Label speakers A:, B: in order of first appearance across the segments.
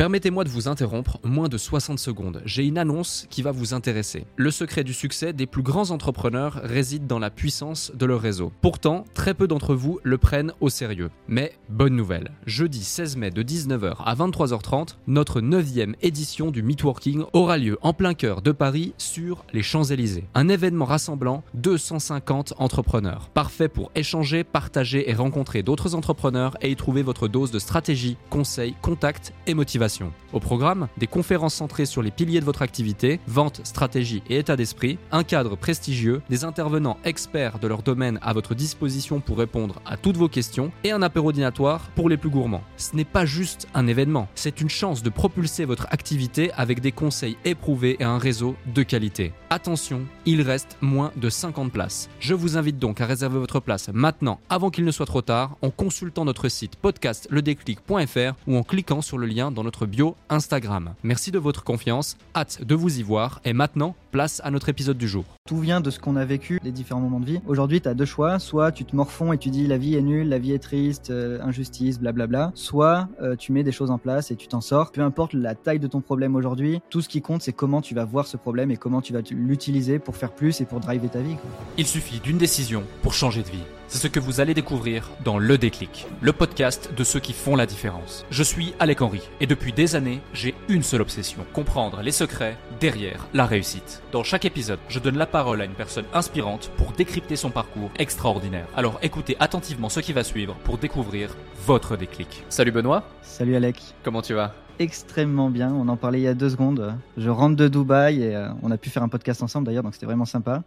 A: Permettez-moi de vous interrompre moins de 60 secondes. J'ai une annonce qui va vous intéresser. Le secret du succès des plus grands entrepreneurs réside dans la puissance de leur réseau. Pourtant, très peu d'entre vous le prennent au sérieux. Mais bonne nouvelle, jeudi 16 mai de 19h à 23h30, notre 9e édition du Meetworking aura lieu en plein cœur de Paris sur les Champs-Élysées. Un événement rassemblant 250 entrepreneurs. Parfait pour échanger, partager et rencontrer d'autres entrepreneurs et y trouver votre dose de stratégie, conseils, contacts et motivation. Au programme, des conférences centrées sur les piliers de votre activité, vente, stratégie et état d'esprit, un cadre prestigieux, des intervenants experts de leur domaine à votre disposition pour répondre à toutes vos questions et un apéro dînatoire pour les plus gourmands. Ce n'est pas juste un événement, c'est une chance de propulser votre activité avec des conseils éprouvés et un réseau de qualité. Attention, il reste moins de 50 places. Je vous invite donc à réserver votre place maintenant avant qu'il ne soit trop tard en consultant notre site podcastledéclic.fr ou en cliquant sur le lien dans notre bio Instagram. Merci de votre confiance, hâte de vous y voir et maintenant, place à notre épisode du jour.
B: Tout vient de ce qu'on a vécu, les différents moments de vie. Aujourd'hui, tu as deux choix, soit tu te morfonds et tu dis la vie est nulle, la vie est triste, euh, injustice, blablabla, soit euh, tu mets des choses en place et tu t'en sors. Peu importe la taille de ton problème aujourd'hui, tout ce qui compte c'est comment tu vas voir ce problème et comment tu vas l'utiliser pour faire plus et pour driver ta vie.
A: Il suffit d'une décision pour changer de vie. C'est ce que vous allez découvrir dans Le Déclic, le podcast de ceux qui font la différence. Je suis Alec Henry et depuis des années, j'ai une seule obsession, comprendre les secrets derrière la réussite. Dans chaque épisode, je donne la parole à une personne inspirante pour décrypter son parcours extraordinaire. Alors écoutez attentivement ce qui va suivre pour découvrir votre déclic. Salut Benoît.
B: Salut Alec.
A: Comment tu vas?
B: Extrêmement bien. On en parlait il y a deux secondes. Je rentre de Dubaï et euh, on a pu faire un podcast ensemble d'ailleurs, donc c'était vraiment sympa.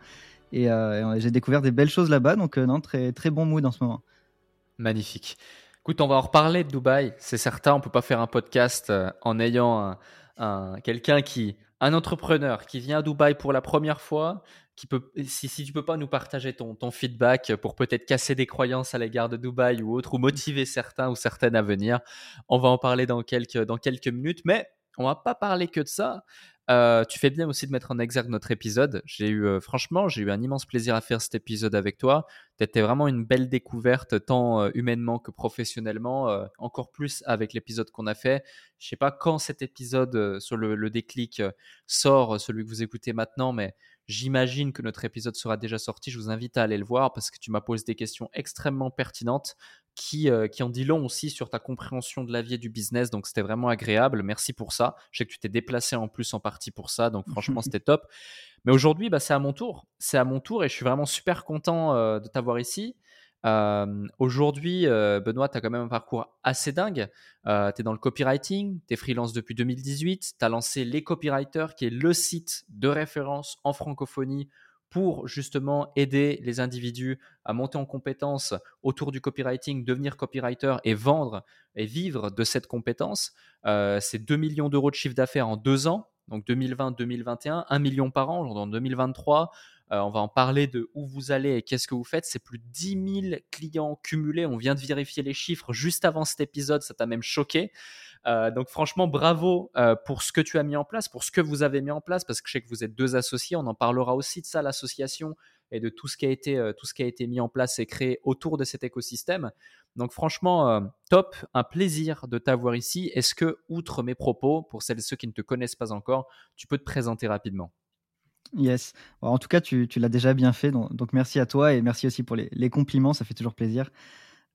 B: Et, euh, j'ai découvert des belles choses là-bas, donc euh, non, très, très bon mood en ce moment.
A: Magnifique. Écoute, on va en reparler de Dubaï, c'est certain. On peut pas faire un podcast en ayant un, quelqu'un qui, un entrepreneur qui vient à Dubaï pour la première fois, qui peut, si, si tu peux pas nous partager ton, ton feedback pour peut-être casser des croyances à l'égard de Dubaï ou autre, ou motiver certains ou certaines à venir, on va en parler dans quelques, dans quelques minutes. Mais on va pas parler que de ça. Euh, tu fais bien aussi de mettre en exergue notre épisode. J'ai eu, euh, franchement, j'ai eu un immense plaisir à faire cet épisode avec toi. C'était vraiment une belle découverte, tant euh, humainement que professionnellement. encore plus avec l'épisode qu'on a fait. Je sais pas quand cet épisode sur le, le déclic sort, celui que vous écoutez maintenant, mais j'imagine que notre épisode sera déjà sorti. Je vous invite à aller le voir parce que tu m'as posé des questions extrêmement pertinentes qui, euh, qui en dit long aussi sur ta compréhension de la vie et du business. Donc, c'était vraiment agréable. Merci pour ça. Je sais que tu t'es déplacé en plus en partie pour ça. Donc, franchement, c'était top. Mais aujourd'hui, bah, c'est à mon tour. C'est à mon tour et je suis vraiment super content euh, de t'avoir ici. Euh, aujourd'hui, Benoît, tu as quand même un parcours assez dingue. tu es dans le copywriting, tu es freelance depuis 2018, tu as lancé Les Copywriters, qui est le site de référence en francophonie pour justement aider les individus à monter en compétences autour du copywriting, devenir copywriter et vendre et vivre de cette compétence. Euh, c'est 2 millions d'euros de chiffre d'affaires en deux ans, donc 2020-2021, 1 million par an en 2023. Euh, on va en parler de où vous allez et qu'est-ce que vous faites. C'est plus de 10 000 clients cumulés. On vient de vérifier les chiffres juste avant cet épisode. Ça t'a même choqué. Euh, donc franchement, bravo euh, pour ce que tu as mis en place, pour ce que vous avez mis en place, parce que je sais que vous êtes deux associés. On en parlera aussi de ça, l'association, et de tout ce qui a été, tout ce qui a été mis en place et créé autour de cet écosystème. Donc franchement, top, un plaisir de t'avoir ici. Est-ce que, outre mes propos, pour celles et ceux qui ne te connaissent pas encore, tu peux te présenter rapidement?
B: Yes. En tout cas, tu, l'as déjà bien fait. Donc, merci à toi et merci aussi pour les, compliments. Ça fait toujours plaisir.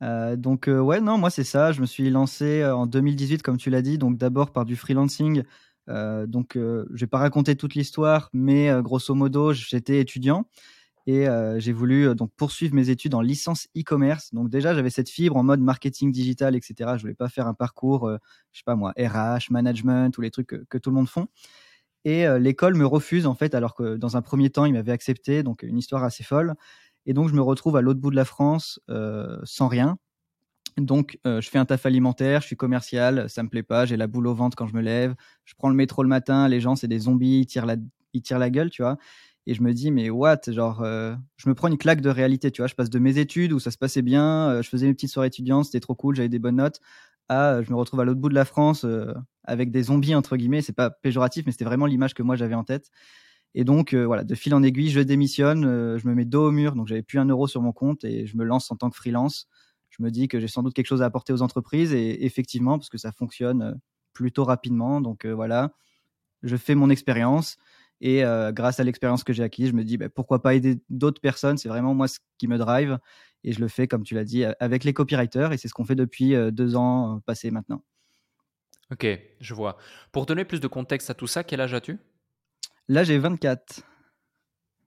B: Euh, donc euh, ouais, non, moi c'est ça. Je me suis lancé euh, en 2018, comme tu l'as dit, donc d'abord par du freelancing. donc je vais pas raconter toute l'histoire, mais grosso modo, j'étais étudiant et j'ai voulu donc poursuivre mes études en licence e-commerce. Donc déjà, j'avais cette fibre en mode marketing digital, etc. Je voulais pas faire un parcours, je sais pas moi, RH, management ou les trucs que, que tout le monde font. Et l'école me refuse en fait, alors que dans un premier temps, il m'avait accepté. Donc une histoire assez folle. Et donc, je me retrouve à l'autre bout de la France euh, sans rien. Donc, euh, je fais un taf alimentaire, je suis commercial, ça me plaît pas, j'ai la boule au ventre quand je me lève. Je prends le métro le matin, les gens, c'est des zombies, ils tirent la, la gueule, tu vois. Et je me dis, mais what? Genre, euh, je me prends une claque de réalité, tu vois. Je passe de mes études où ça se passait bien, je faisais mes petites soirées étudiantes, c'était trop cool, j'avais des bonnes notes, à je me retrouve à l'autre bout de la France avec des zombies, entre guillemets. C'est pas péjoratif, mais c'était vraiment l'image que moi j'avais en tête. Et donc, euh, voilà, de fil en aiguille, je démissionne, euh, je me mets dos au mur, donc j'avais plus un euro sur mon compte et je me lance en tant que freelance. Je me dis que j'ai sans doute quelque chose à apporter aux entreprises et effectivement, parce que ça fonctionne euh, plutôt rapidement. Donc voilà, je fais mon expérience. Et grâce à l'expérience que j'ai acquise, je me dis bah, pourquoi pas aider d'autres personnes. C'est vraiment moi ce qui me drive. Et je le fais, comme tu l'as dit, avec les copywriters. Et c'est ce qu'on fait depuis deux ans passés maintenant.
A: Ok, je vois. Pour donner plus de contexte à tout ça, quel âge as-tu?
B: Là, j'ai 24.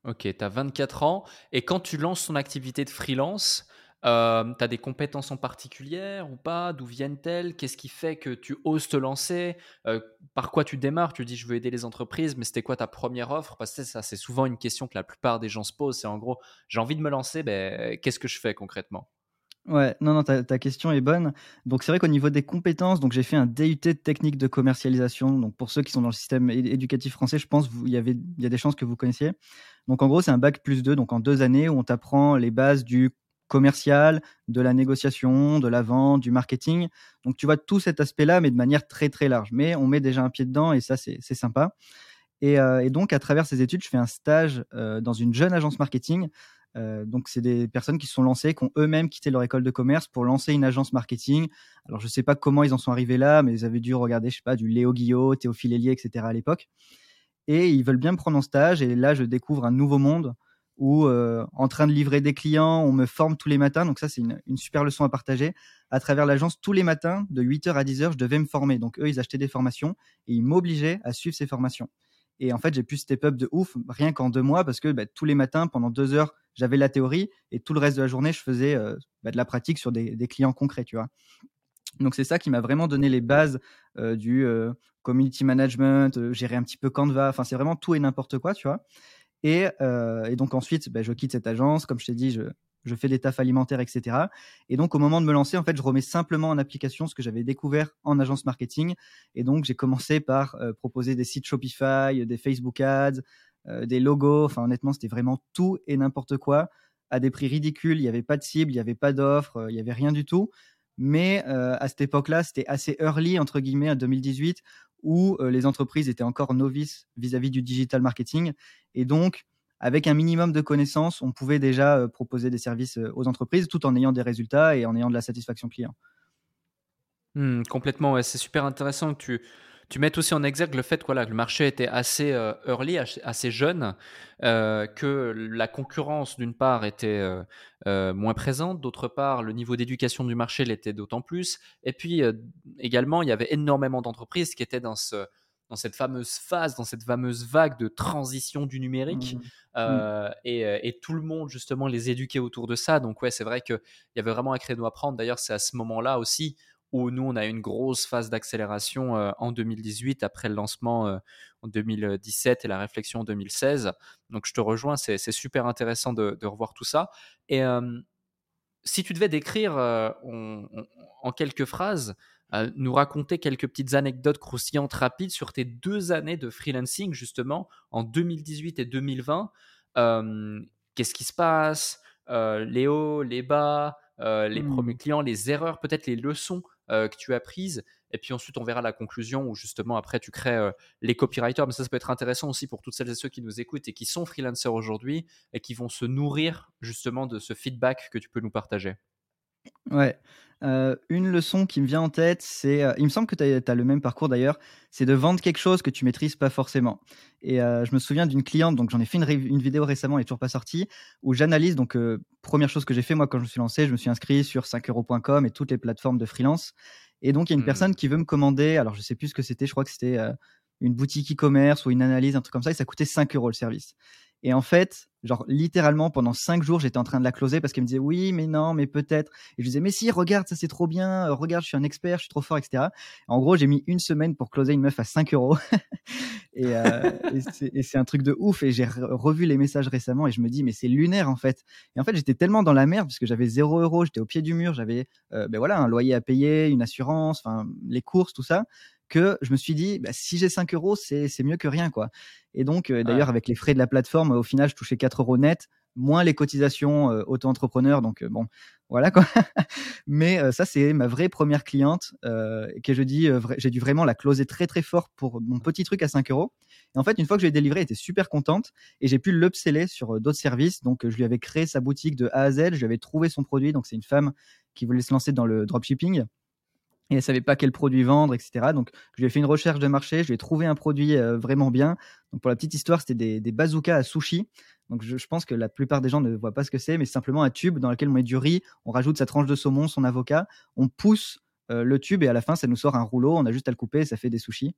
A: Ok, tu as 24 ans. Et quand tu lances ton activité de freelance, euh, tu as des compétences en particulier ou pas? D'où viennent-elles? Qu'est-ce qui fait que tu oses te lancer? Euh, Par quoi tu démarres? Tu dis je veux aider les entreprises, mais c'était quoi ta première offre? Parce que ça, c'est souvent une question que la plupart des gens se posent. C'est en gros, j'ai envie de me lancer, ben, qu'est-ce que je fais concrètement?
B: Ouais, non, non, ta, question est bonne. Donc, c'est vrai qu'au niveau des compétences, donc j'ai fait un DUT de technique de commercialisation. Donc, pour ceux qui sont dans le système éducatif français, je pense qu'il y, avait, y a des chances que vous connaissiez. Donc, en gros, c'est un bac plus 2, donc en deux années, où on t'apprend les bases du commercial, de la négociation, de la vente, du marketing. Donc, tu vois tout cet aspect-là, mais de manière très, très large. Mais on met déjà un pied dedans et ça, c'est sympa. Et, euh, donc, à travers ces études, je fais un stage euh, dans une jeune agence marketing euh, donc, c'est des personnes qui se sont lancées, qui ont eux-mêmes quitté leur école de commerce pour lancer une agence marketing. Alors, je ne sais pas comment ils en sont arrivés là, mais ils avaient dû regarder, je sais pas, du Léo Guillot, Théophile Hélier, etc. à l'époque. Et ils veulent bien me prendre en stage. Et là, je découvre un nouveau monde où, euh, en train de livrer des clients, on me forme tous les matins. Donc, ça, c'est une, une, super leçon à partager. À travers l'agence, tous les matins, de 8h à 10h, je devais me former. Donc, eux, ils achetaient des formations et ils m'obligeaient à suivre ces formations. Et en fait, j'ai pu step up de ouf rien qu'en deux mois parce que bah, tous les matins, pendant deux heures, j'avais la théorie et tout le reste de la journée, je faisais euh, bah, de la pratique sur des, clients concrets, tu vois. Donc c'est ça qui m'a vraiment donné les bases euh, du euh, community management, gérer un petit peu Canva. Enfin, c'est vraiment tout et n'importe quoi, tu vois. Et, donc ensuite, bah, je quitte cette agence. Comme je t'ai dit, je, je fais des tafs alimentaires, etc. Et donc, au moment de me lancer, en fait, je remets simplement en application ce que j'avais découvert en agence marketing. Et donc, j'ai commencé par euh, proposer des sites Shopify, des Facebook Ads, euh, des logos. Enfin, honnêtement, c'était vraiment tout et n'importe quoi à des prix ridicules. Il n'y avait pas de cible, il n'y avait pas d'offre, euh, il n'y avait rien du tout. Mais à cette époque-là, c'était assez early, entre guillemets, en 2018, où les entreprises étaient encore novices vis à -vis du digital marketing. Et donc, avec un minimum de connaissances, on pouvait déjà euh, proposer des services euh, aux entreprises tout en ayant des résultats et en ayant de la satisfaction client.
A: Mmh, complètement, c'est super intéressant que tu, tu mettes aussi en exergue le fait voilà, que le marché était assez euh, early, assez jeune, que la concurrence d'une part était moins présente, d'autre part le niveau d'éducation du marché l'était d'autant plus, et puis également il y avait énormément d'entreprises qui étaient dans ce, dans cette fameuse phase, dans cette fameuse vague de transition du numérique. Mmh. Euh, mmh. euh, et, tout le monde, justement, les éduquer autour de ça. Donc, ouais, c'est vrai qu'il y avait vraiment un créneau à prendre. D'ailleurs, c'est à ce moment-là aussi où nous, on a eu une grosse phase d'accélération euh, en 2018, après le lancement en 2017 et la réflexion en 2016. Donc, je te rejoins, c'est super intéressant de, revoir tout ça. Et si tu devais décrire en quelques phrases nous raconter quelques petites anecdotes croustillantes rapides sur tes deux années de freelancing, justement, en 2018 et 2020. Qu'est-ce qui se passe? Euh, Les hauts, les bas, euh, les premiers mmh. clients, les erreurs, peut-être les leçons euh, que tu as prises. Et puis ensuite, on verra la conclusion où justement, après, tu crées les copywriters. Mais ça, ça peut être intéressant aussi pour toutes celles et ceux qui nous écoutent et qui sont freelancers aujourd'hui et qui vont se nourrir justement de ce feedback que tu peux nous partager.
B: Ouais. Une leçon qui me vient en tête, c'est, il me semble que tu as, le même parcours d'ailleurs, c'est de vendre quelque chose que tu maîtrises pas forcément. Et je me souviens d'une cliente, donc j'en ai fait une, une, vidéo récemment, elle est toujours pas sortie, où j'analyse. Donc première chose que j'ai fait moi quand je me suis lancé, je me suis inscrit sur 5euros.com et toutes les plateformes de freelance. Et donc il y a une mmh. personne qui veut me commander, alors je sais plus ce que c'était, je crois que c'était une boutique e-commerce ou une analyse, un truc comme ça, et ça coûtait 5 euros le service. Et en fait, genre littéralement pendant cinq jours, j'étais en train de la closer parce qu'elle me disait oui, mais non, mais peut-être. Et je disais mais si, regarde, ça c'est trop bien, euh, regarde, je suis un expert, je suis trop fort, etc. En gros, j'ai mis une semaine pour closer une meuf à 5 euros. Euh, et, c'est un truc de ouf. Et j'ai revu les messages récemment et je me dis mais c'est lunaire en fait. Et en fait, j'étais tellement dans la merde parce que j'avais 0 euros, j'étais au pied du mur, j'avais euh, ben voilà un loyer à payer, une assurance, enfin les courses, tout ça que je me suis dit, bah, si j'ai 5 euros, c'est mieux que rien. quoi. Et donc, euh, d'ailleurs, avec les frais de la plateforme, au final, je touchais 4 euros net, moins les cotisations euh, auto-entrepreneur. Donc, euh, bon, voilà quoi. Mais ça, c'est ma vraie première cliente que je dis, j'ai dû vraiment la closer très très fort pour mon petit truc à 5 euros. Et en fait, une fois que je l'ai délivré, elle était super contente et j'ai pu l'upseller sur d'autres services. Donc, je lui avais créé sa boutique de A à Z, je lui avais trouvé son produit. Donc, c'est une femme qui voulait se lancer dans le dropshipping et elle savait pas quel produit vendre, etc. Donc, je lui ai fait une recherche de marché, je lui ai trouvé un produit euh, vraiment bien. Donc, pour la petite histoire, c'était des, bazookas à sushi. Donc, je, je, pense que la plupart des gens ne voient pas ce que c'est, mais c'est simplement un tube dans lequel on met du riz, on rajoute sa tranche de saumon, son avocat, on pousse euh, le tube et à la fin, ça nous sort un rouleau. On a juste à le couper et ça fait des sushis.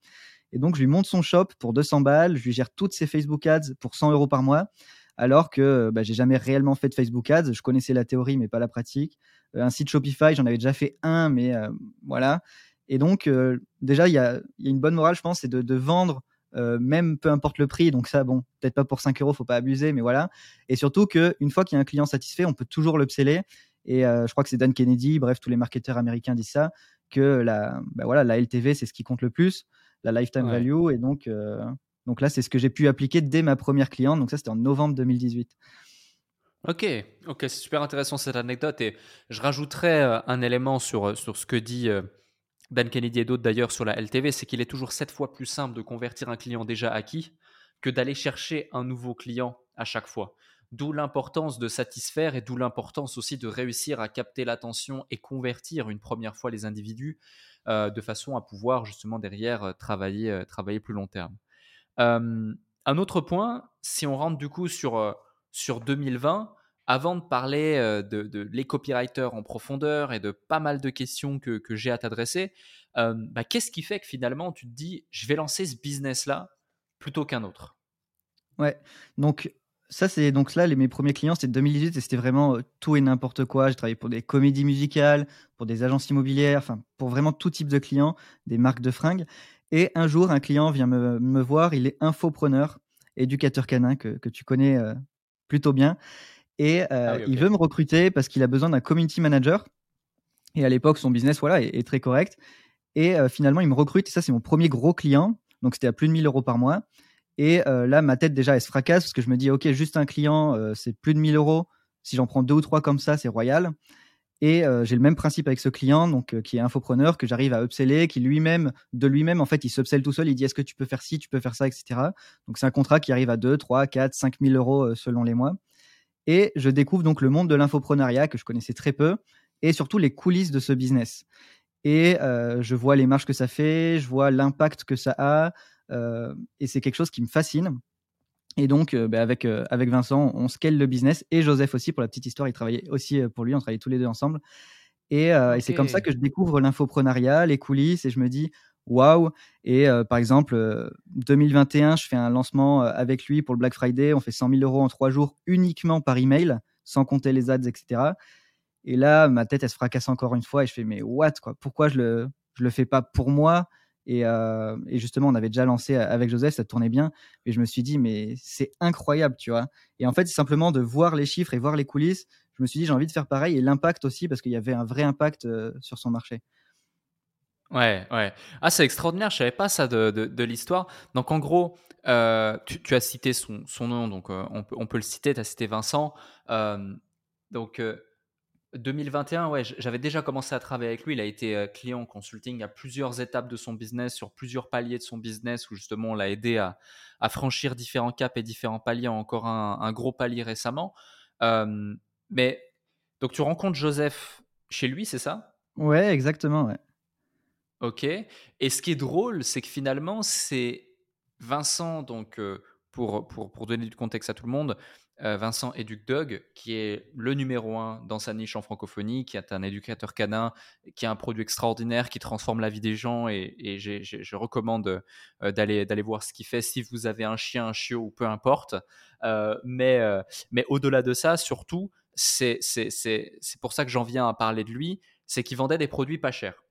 B: Et donc, je lui monte son shop pour 200 balles. Je lui gère toutes ses Facebook ads pour 100 euros par mois alors que bah, j'ai jamais réellement fait de Facebook Ads. Je connaissais la théorie, mais pas la pratique. Euh, un site Shopify, j'en avais déjà fait un, mais euh, voilà. Et donc, euh, déjà, il y a, y a, une bonne morale, je pense, c'est de, de, vendre, même peu importe le prix. Donc, ça, bon, peut-être pas pour 5 euros, faut pas abuser, mais voilà. Et surtout qu'une fois qu'il y a un client satisfait, on peut toujours l'upseller. Et je crois que c'est Dan Kennedy, bref, tous les marketeurs américains disent ça, que la, bah, voilà, la LTV, c'est ce qui compte le plus, la lifetime ouais. value. Et donc, donc là, c'est ce que j'ai pu appliquer dès ma première cliente. Donc ça, c'était en novembre 2018.
A: Ok, ok, c'est super intéressant cette anecdote et je rajouterais euh, un élément sur, euh, sur ce que dit euh, Dan Kennedy et d'autres d'ailleurs sur la LTV, c'est qu'il est toujours sept fois plus simple de convertir un client déjà acquis que d'aller chercher un nouveau client à chaque fois. D'où l'importance de satisfaire et d'où l'importance aussi de réussir à capter l'attention et convertir une première fois les individus de façon à pouvoir justement derrière travailler, travailler plus long terme. Un autre point, si on rentre du coup sur, sur 2020, avant de parler de, les copywriters en profondeur et de pas mal de questions que, j'ai à t'adresser, bah, qu'est-ce qui fait que finalement tu te dis je vais lancer ce business-là plutôt qu'un autre?
B: Ouais, donc ça c'est donc là mes premiers clients c'était 2018 et c'était vraiment tout et n'importe quoi. J'ai travaillé pour des comédies musicales, pour des agences immobilières, enfin pour vraiment tout type de clients, des marques de fringues. Et un jour, un client vient me, me voir, il est infopreneur, éducateur canin que, que tu connais euh, plutôt bien. Et euh, ah oui, okay. il veut me recruter parce qu'il a besoin d'un community manager. Et à l'époque, son business voilà, est, est très correct. Et euh, finalement, il me recrute. Et ça, c'est mon premier gros client. Donc, c'était à plus de 1000 euros par mois. Et là, ma tête, déjà, elle se fracasse parce que je me dis, OK, juste un client, c'est plus de 1000 euros. Si j'en prends deux ou trois comme ça, c'est royal. Et euh, j'ai le même principe avec ce client, donc euh, qui est infopreneur, que j'arrive à upseller, qui lui-même, de lui-même, en fait, il s'upselle tout seul. Il dit est-ce que tu peux faire ci, tu peux faire ça, etc. Donc c'est un contrat qui arrive à 2, 3, 4, 5 000 euros euh, selon les mois. Et je découvre donc le monde de l'infoprenariat que je connaissais très peu, et surtout les coulisses de ce business. Et je vois les marges que ça fait, je vois l'impact que ça a, et c'est quelque chose qui me fascine. Et donc, euh, bah, avec, euh, avec Vincent, on scale le business et Joseph aussi, pour la petite histoire, il travaillait aussi euh, pour lui, on travaillait tous les deux ensemble. Et, okay. et c'est comme ça que je découvre l'infoprenariat, les coulisses, et je me dis, waouh! Et par exemple, 2021, je fais un lancement avec lui pour le Black Friday, on fait 100 000 euros en trois jours uniquement par email, sans compter les ads, etc. Et là, ma tête, elle se fracasse encore une fois, et je fais, mais what, quoi? Pourquoi je le, je le fais pas pour moi? Et, euh, et, justement, on avait déjà lancé avec Joseph, ça tournait bien. Et je me suis dit, mais c'est incroyable, tu vois. Et en fait, simplement de voir les chiffres et voir les coulisses. Je me suis dit, j'ai envie de faire pareil et l'impact aussi, parce qu'il y avait un vrai impact euh, sur son marché.
A: Ouais, ouais. Ah, c'est extraordinaire, je savais pas ça de, l'histoire. Donc, en gros, euh, tu, as cité son, nom, donc euh, on, peut, on, peut, le citer, tu as cité Vincent. Euh, donc, 2021, ouais, j'avais déjà commencé à travailler avec lui. Il a été euh, client en consulting à plusieurs étapes de son business, sur plusieurs paliers de son business, où justement on l'a aidé à, à, franchir différents caps et différents paliers, encore un, un gros palier récemment. Euh, mais donc tu rencontres Joseph chez lui, c'est ça?
B: Ouais, exactement. Ouais.
A: Ok. Et ce qui est drôle, c'est que finalement, c'est Vincent, donc euh, pour, pour, pour donner du contexte à tout le monde, Vincent Dog, qui est le numéro un dans sa niche en francophonie, qui est un éducateur canin, qui a un produit extraordinaire, qui transforme la vie des gens. Et, je recommande euh, d'aller, d'aller voir ce qu'il fait si vous avez un chien, un chiot ou peu importe. Euh, mais, euh, mais au-delà de ça, surtout, c'est pour ça que j'en viens à parler de lui, c'est qu'il vendait des produits pas chers.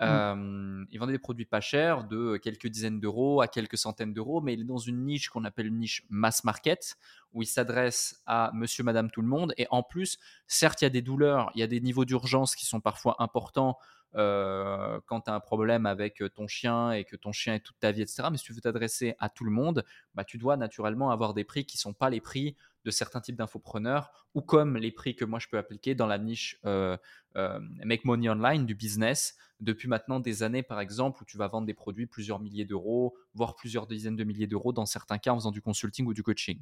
A: Mmh. Euh, il vendait des produits pas chers, de quelques dizaines d'euros à quelques centaines d'euros, mais il est dans une niche qu'on appelle une niche mass market, où il s'adresse à monsieur, madame, tout le monde. Et en plus, certes, il y a des douleurs, il y a des niveaux d'urgence qui sont parfois importants euh, quand tu as un problème avec ton chien et que ton chien est toute ta vie, etc. Mais si tu veux t'adresser à tout le monde, bah, tu dois naturellement avoir des prix qui ne sont pas les prix de certains types d'infopreneurs ou comme les prix que moi je peux appliquer dans la niche euh, euh, Make Money Online du business depuis maintenant des années par exemple où tu vas vendre des produits plusieurs milliers d'euros, voire plusieurs dizaines de milliers d'euros dans certains cas en faisant du consulting ou du coaching.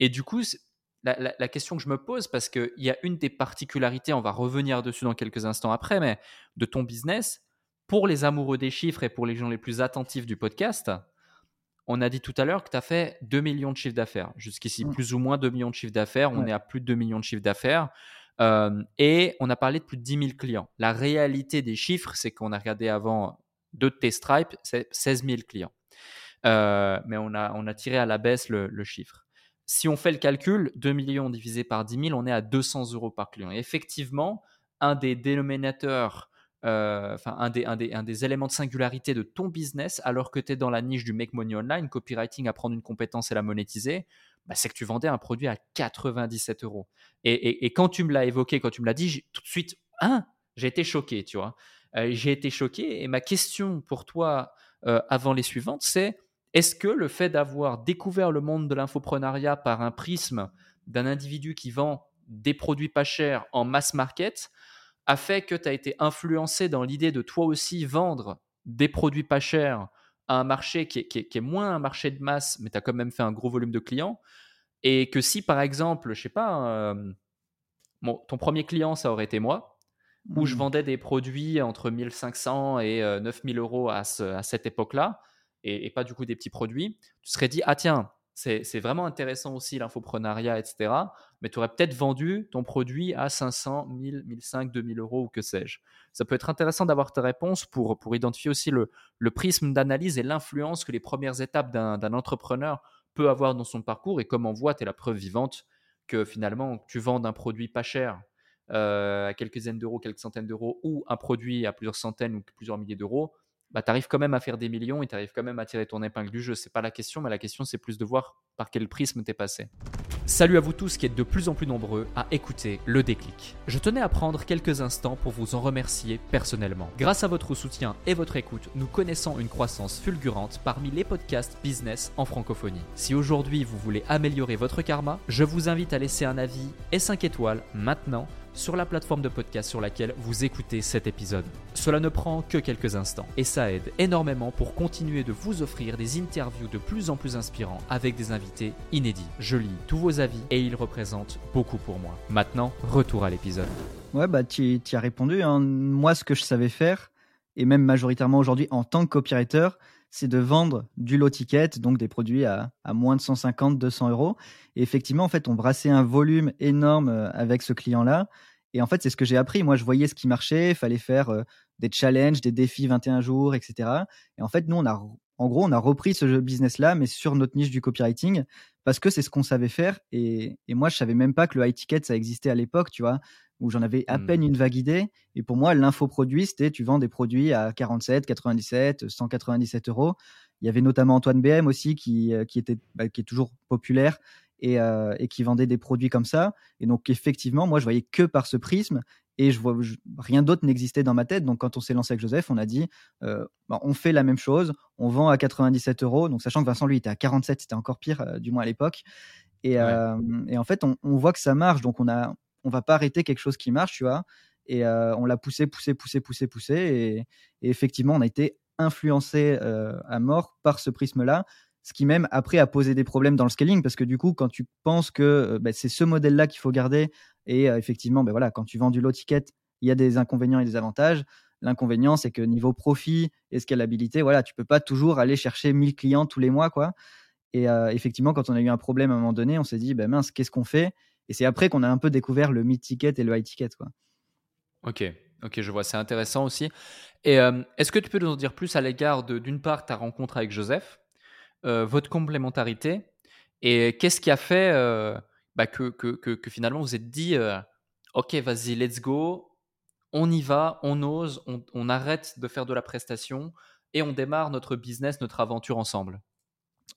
A: Et du coup, la, la, la, question que je me pose, parce qu'il y a une des particularités, on va revenir dessus dans quelques instants après, mais de ton business, pour les amoureux des chiffres et pour les gens les plus attentifs du podcast, on a dit tout à l'heure que tu as fait 2 millions de chiffres d'affaires. Jusqu'ici, plus ou moins 2 millions de chiffres d'affaires. On est à plus de 2 millions de chiffres d'affaires. Euh, et on a parlé de plus de 10 000 clients. La réalité des chiffres, c'est qu'on a regardé avant deux de tes stripes, c'est 16 000 clients. Euh, mais on a, on a tiré à la baisse le, chiffre. Si on fait le calcul, 2 millions divisé par 10 000, on est à 200 euros par client. Et effectivement, un des dénominateurs euh, un, des, éléments de singularité de ton business, alors que tu es dans la niche du make money online, copywriting, apprendre une compétence et la monétiser, bah, c'est que tu vendais un produit à 97 euros. Et, et, quand tu me l'as évoqué, quand tu me l'as dit, tout de suite, hein, j'ai été choqué, tu vois. Euh, j'ai été choqué. Et ma question pour toi, euh, avant les suivantes, c'est est-ce que le fait d'avoir découvert le monde de l'infoprenariat par un prisme d'un individu qui vend des produits pas chers en mass market, a fait que tu as été influencé dans l'idée de toi aussi vendre des produits pas chers à un marché qui est, moins un marché de masse, mais tu as quand même fait un gros volume de clients? Et que si, par exemple, je sais pas, euh, ton premier client, ça aurait été moi, où je mmh. vendais des produits entre 1500 et 9000 euh, euros à, cette époque-là, et, pas du coup des petits produits, tu serais dit, ah tiens, c'est vraiment intéressant aussi l'infoprenariat, etc. Mais tu aurais peut-être vendu ton produit à 500, 1000, 1500, 2000 euros ou que sais-je. Ça peut être intéressant d'avoir tes réponses pour, pour identifier aussi le, le prisme d'analyse et l'influence que les premières étapes d'un entrepreneur peut avoir dans son parcours. Et comme on voit, tu es la preuve vivante que finalement, tu vends un produit pas cher euh, à quelques dizaines d'euros, quelques centaines d'euros, ou un produit à plusieurs centaines ou plusieurs milliers d'euros, bah, tu quand même à faire des millions et tu quand même à tirer ton épingle du jeu. C'est pas la question, mais la question, c'est plus de voir par quel prisme t'es passé. Salut à vous tous qui êtes de plus en plus nombreux à écouter le déclic. Je tenais à prendre quelques instants pour vous en remercier personnellement. Grâce à votre soutien et votre écoute, nous connaissons une croissance fulgurante parmi les podcasts business en francophonie. Si aujourd'hui vous voulez améliorer votre karma, je vous invite à laisser un avis et 5 étoiles maintenant sur la plateforme de podcast sur laquelle vous écoutez cet épisode. Cela ne prend que quelques instants et ça aide énormément pour continuer de vous offrir des interviews de plus en plus inspirants avec des invités inédits. Je lis tous vos avis et ils représentent beaucoup pour moi. Maintenant, retour à l'épisode.
B: Ouais, bah tu as répondu. Hein. Moi, ce que je savais faire, et même majoritairement aujourd'hui en tant que copywriter, c'est de vendre du low ticket, donc des produits à, moins de 150, 200 euros. Et effectivement, en fait, on brassait un volume énorme euh, avec ce client-là. Et en fait, c'est ce que j'ai appris. Moi, je voyais ce qui marchait. Il fallait faire euh, des challenges, des défis 21 jours, etc. Et en fait, nous, on a, en gros, on a repris ce business-là, mais sur notre niche du copywriting, parce que c'est ce qu'on savait faire. Et, et, moi, je savais même pas que le high ticket, ça existait à l'époque, tu vois où j'en avais à mmh. peine une vague idée. Et pour moi, l'infoproduit, c'était tu vends des produits à 47, 97, 197 euros. Il y avait notamment Antoine BM aussi qui, euh, qui, était, bah, qui est toujours populaire et, euh, et, qui vendait des produits comme ça. Et donc, effectivement, moi, je voyais que par ce prisme et je vois, rien d'autre n'existait dans ma tête. Donc, quand on s'est lancé avec Joseph, on a dit euh, bah, on fait la même chose, on vend à 97 euros. Donc, sachant que Vincent, lui, était à 47, c'était encore pire, du moins à l'époque. Et, et, en fait, on, on, voit que ça marche. Donc, on a, on va pas arrêter quelque chose qui marche, tu vois. Et euh, on l'a poussé, poussé, poussé, poussé, poussé. Et, effectivement, on a été influencé euh, à mort par ce prisme-là. Ce qui même après a posé des problèmes dans le scaling parce que du coup, quand tu penses que euh, bah, c'est ce modèle-là qu'il faut garder et effectivement, ben voilà, quand tu vends du low ticket, il y a des inconvénients et des avantages. L'inconvénient, c'est que niveau profit et scalabilité, voilà, tu peux pas toujours aller chercher 1000 clients tous les mois, quoi. Et effectivement, quand on a eu un problème à un moment donné, on s'est dit, ben mince, qu'est-ce qu'on fait? Et c'est après qu'on a un peu découvert le mid-ticket et le high-ticket. Quoi.
A: Ok, ok, je vois, c'est intéressant aussi. Et euh, est-ce que tu peux nous en dire plus à l'égard d'une part, ta rencontre avec Joseph, euh, votre complémentarité, et qu'est-ce qui a fait euh, bah, que, finalement vous êtes dit, ok, vas-y, let's go, on y va, on ose, on, on arrête de faire de la prestation et on démarre notre business, notre aventure ensemble?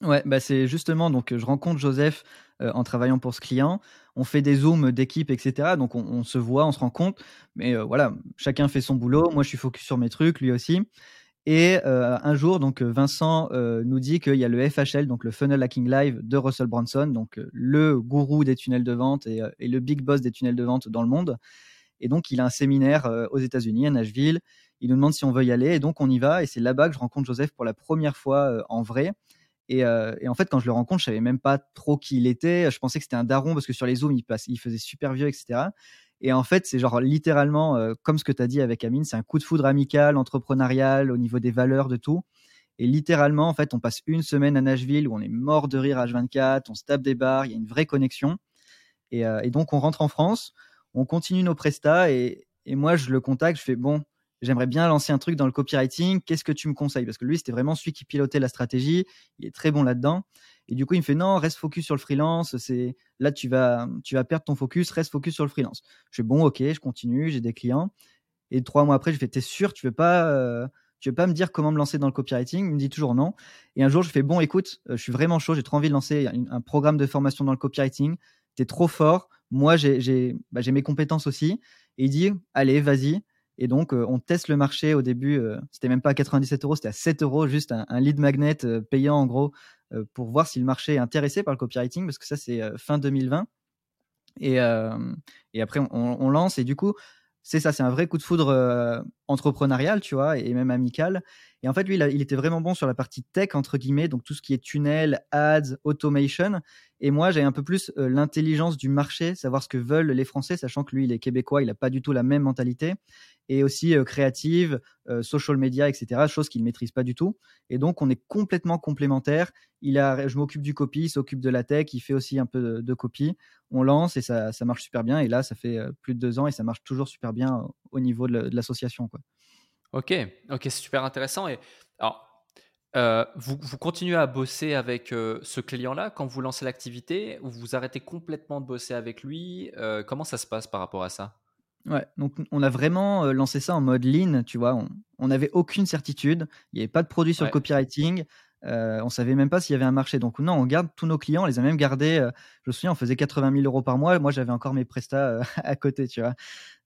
B: Ouais, bah c'est justement donc je rencontre Joseph euh, en travaillant pour ce client. On fait des zooms d'équipe, etc. Donc on, se voit, on se rencontre, mais euh, voilà, chacun fait son boulot. Moi, je suis focus sur mes trucs, lui aussi. Et euh, un jour, donc Vincent nous dit qu'il y a le FHL, donc le Funnel Hacking Live de Russell Branson, donc le gourou des tunnels de vente et, le big boss des tunnels de vente dans le monde. Et donc il a un séminaire aux États-Unis, à Nashville. Il nous demande si on veut y aller, et donc on y va. Et c'est là-bas que je rencontre Joseph pour la première fois en vrai. Euh, et, en fait, quand je le rencontre, je savais même pas trop qui il était. Je pensais que c'était un daron parce que sur les zooms, il faisait super vieux, etc. Et en fait, c'est genre littéralement, comme ce que tu as dit avec Amine, c'est un coup de foudre amical, entrepreneurial, au niveau des valeurs, de tout. Et littéralement, en fait, on passe une semaine à Nashville où on est mort de rire H24, on se tape des bars, il y a une vraie connexion. Et, et donc, on rentre en France, on continue nos prestats et, et moi, je le contacte, je fais bon, j'aimerais bien lancer un truc dans le copywriting, qu'est-ce que tu me conseilles? Parce que lui, c'était vraiment celui qui pilotait la stratégie, il est très bon là-dedans. Et du coup, il me fait non, reste focus sur le freelance, c'est là tu vas tu vas perdre ton focus, reste focus sur le freelance. Je fais bon, OK, je continue, j'ai des clients. Et trois mois après, je fais t'es sûr, tu veux pas euh, tu veux pas me dire comment me lancer dans le copywriting? Il me dit toujours non. Et un jour, je fais bon, écoute, euh, je suis vraiment chaud, j'ai trop envie de lancer un, programme de formation dans le copywriting. T'es trop fort. Moi, j'ai bah, mes compétences aussi. Et il dit, allez, vas-y. Et donc, euh, on teste le marché au début. Euh, c'était même pas à 97 euros, c'était à 7 euros, juste un, lead magnet euh, payant en gros pour voir si le marché est intéressé par le copywriting, parce que ça, c'est fin 2020. Et, après, on, on, lance. Et du coup, c'est ça, c'est un vrai coup de foudre entrepreneurial, tu vois, et même amical. Et en fait, lui, il, était vraiment bon sur la partie tech, entre guillemets, donc tout ce qui est tunnel, ads, automation. Et moi, j'ai un peu plus euh, l'intelligence du marché, savoir ce que veulent les Français, sachant que lui, il est québécois, il n'a pas du tout la même mentalité. Et aussi euh, créative, euh, social media, etc., chose qu'il ne maîtrise pas du tout. Et donc, on est complètement complémentaires. Il a, je m'occupe du copy, il s'occupe de la tech, il fait aussi un peu de, copy. On lance et ça, marche super bien. Et là, ça fait plus de deux ans et ça marche toujours super bien au niveau de l'association.
A: Ok, ok, c'est super intéressant. Et alors, euh, vous, vous, continuez à bosser avec euh, ce client-là quand vous lancez l'activité ou vous arrêtez complètement de bosser avec lui euh, Comment ça se passe par rapport à ça?
B: Ouais, donc on a vraiment lancé ça en mode lean, tu vois. On n'avait aucune certitude, il n'y avait pas de produit sur le copywriting, euh, on savait même pas s'il y avait un marché. Donc non, on garde tous nos clients, on les a même gardés. je me souviens, on faisait 80 000 euros par mois. Moi, j'avais encore mes prestats à côté, tu vois.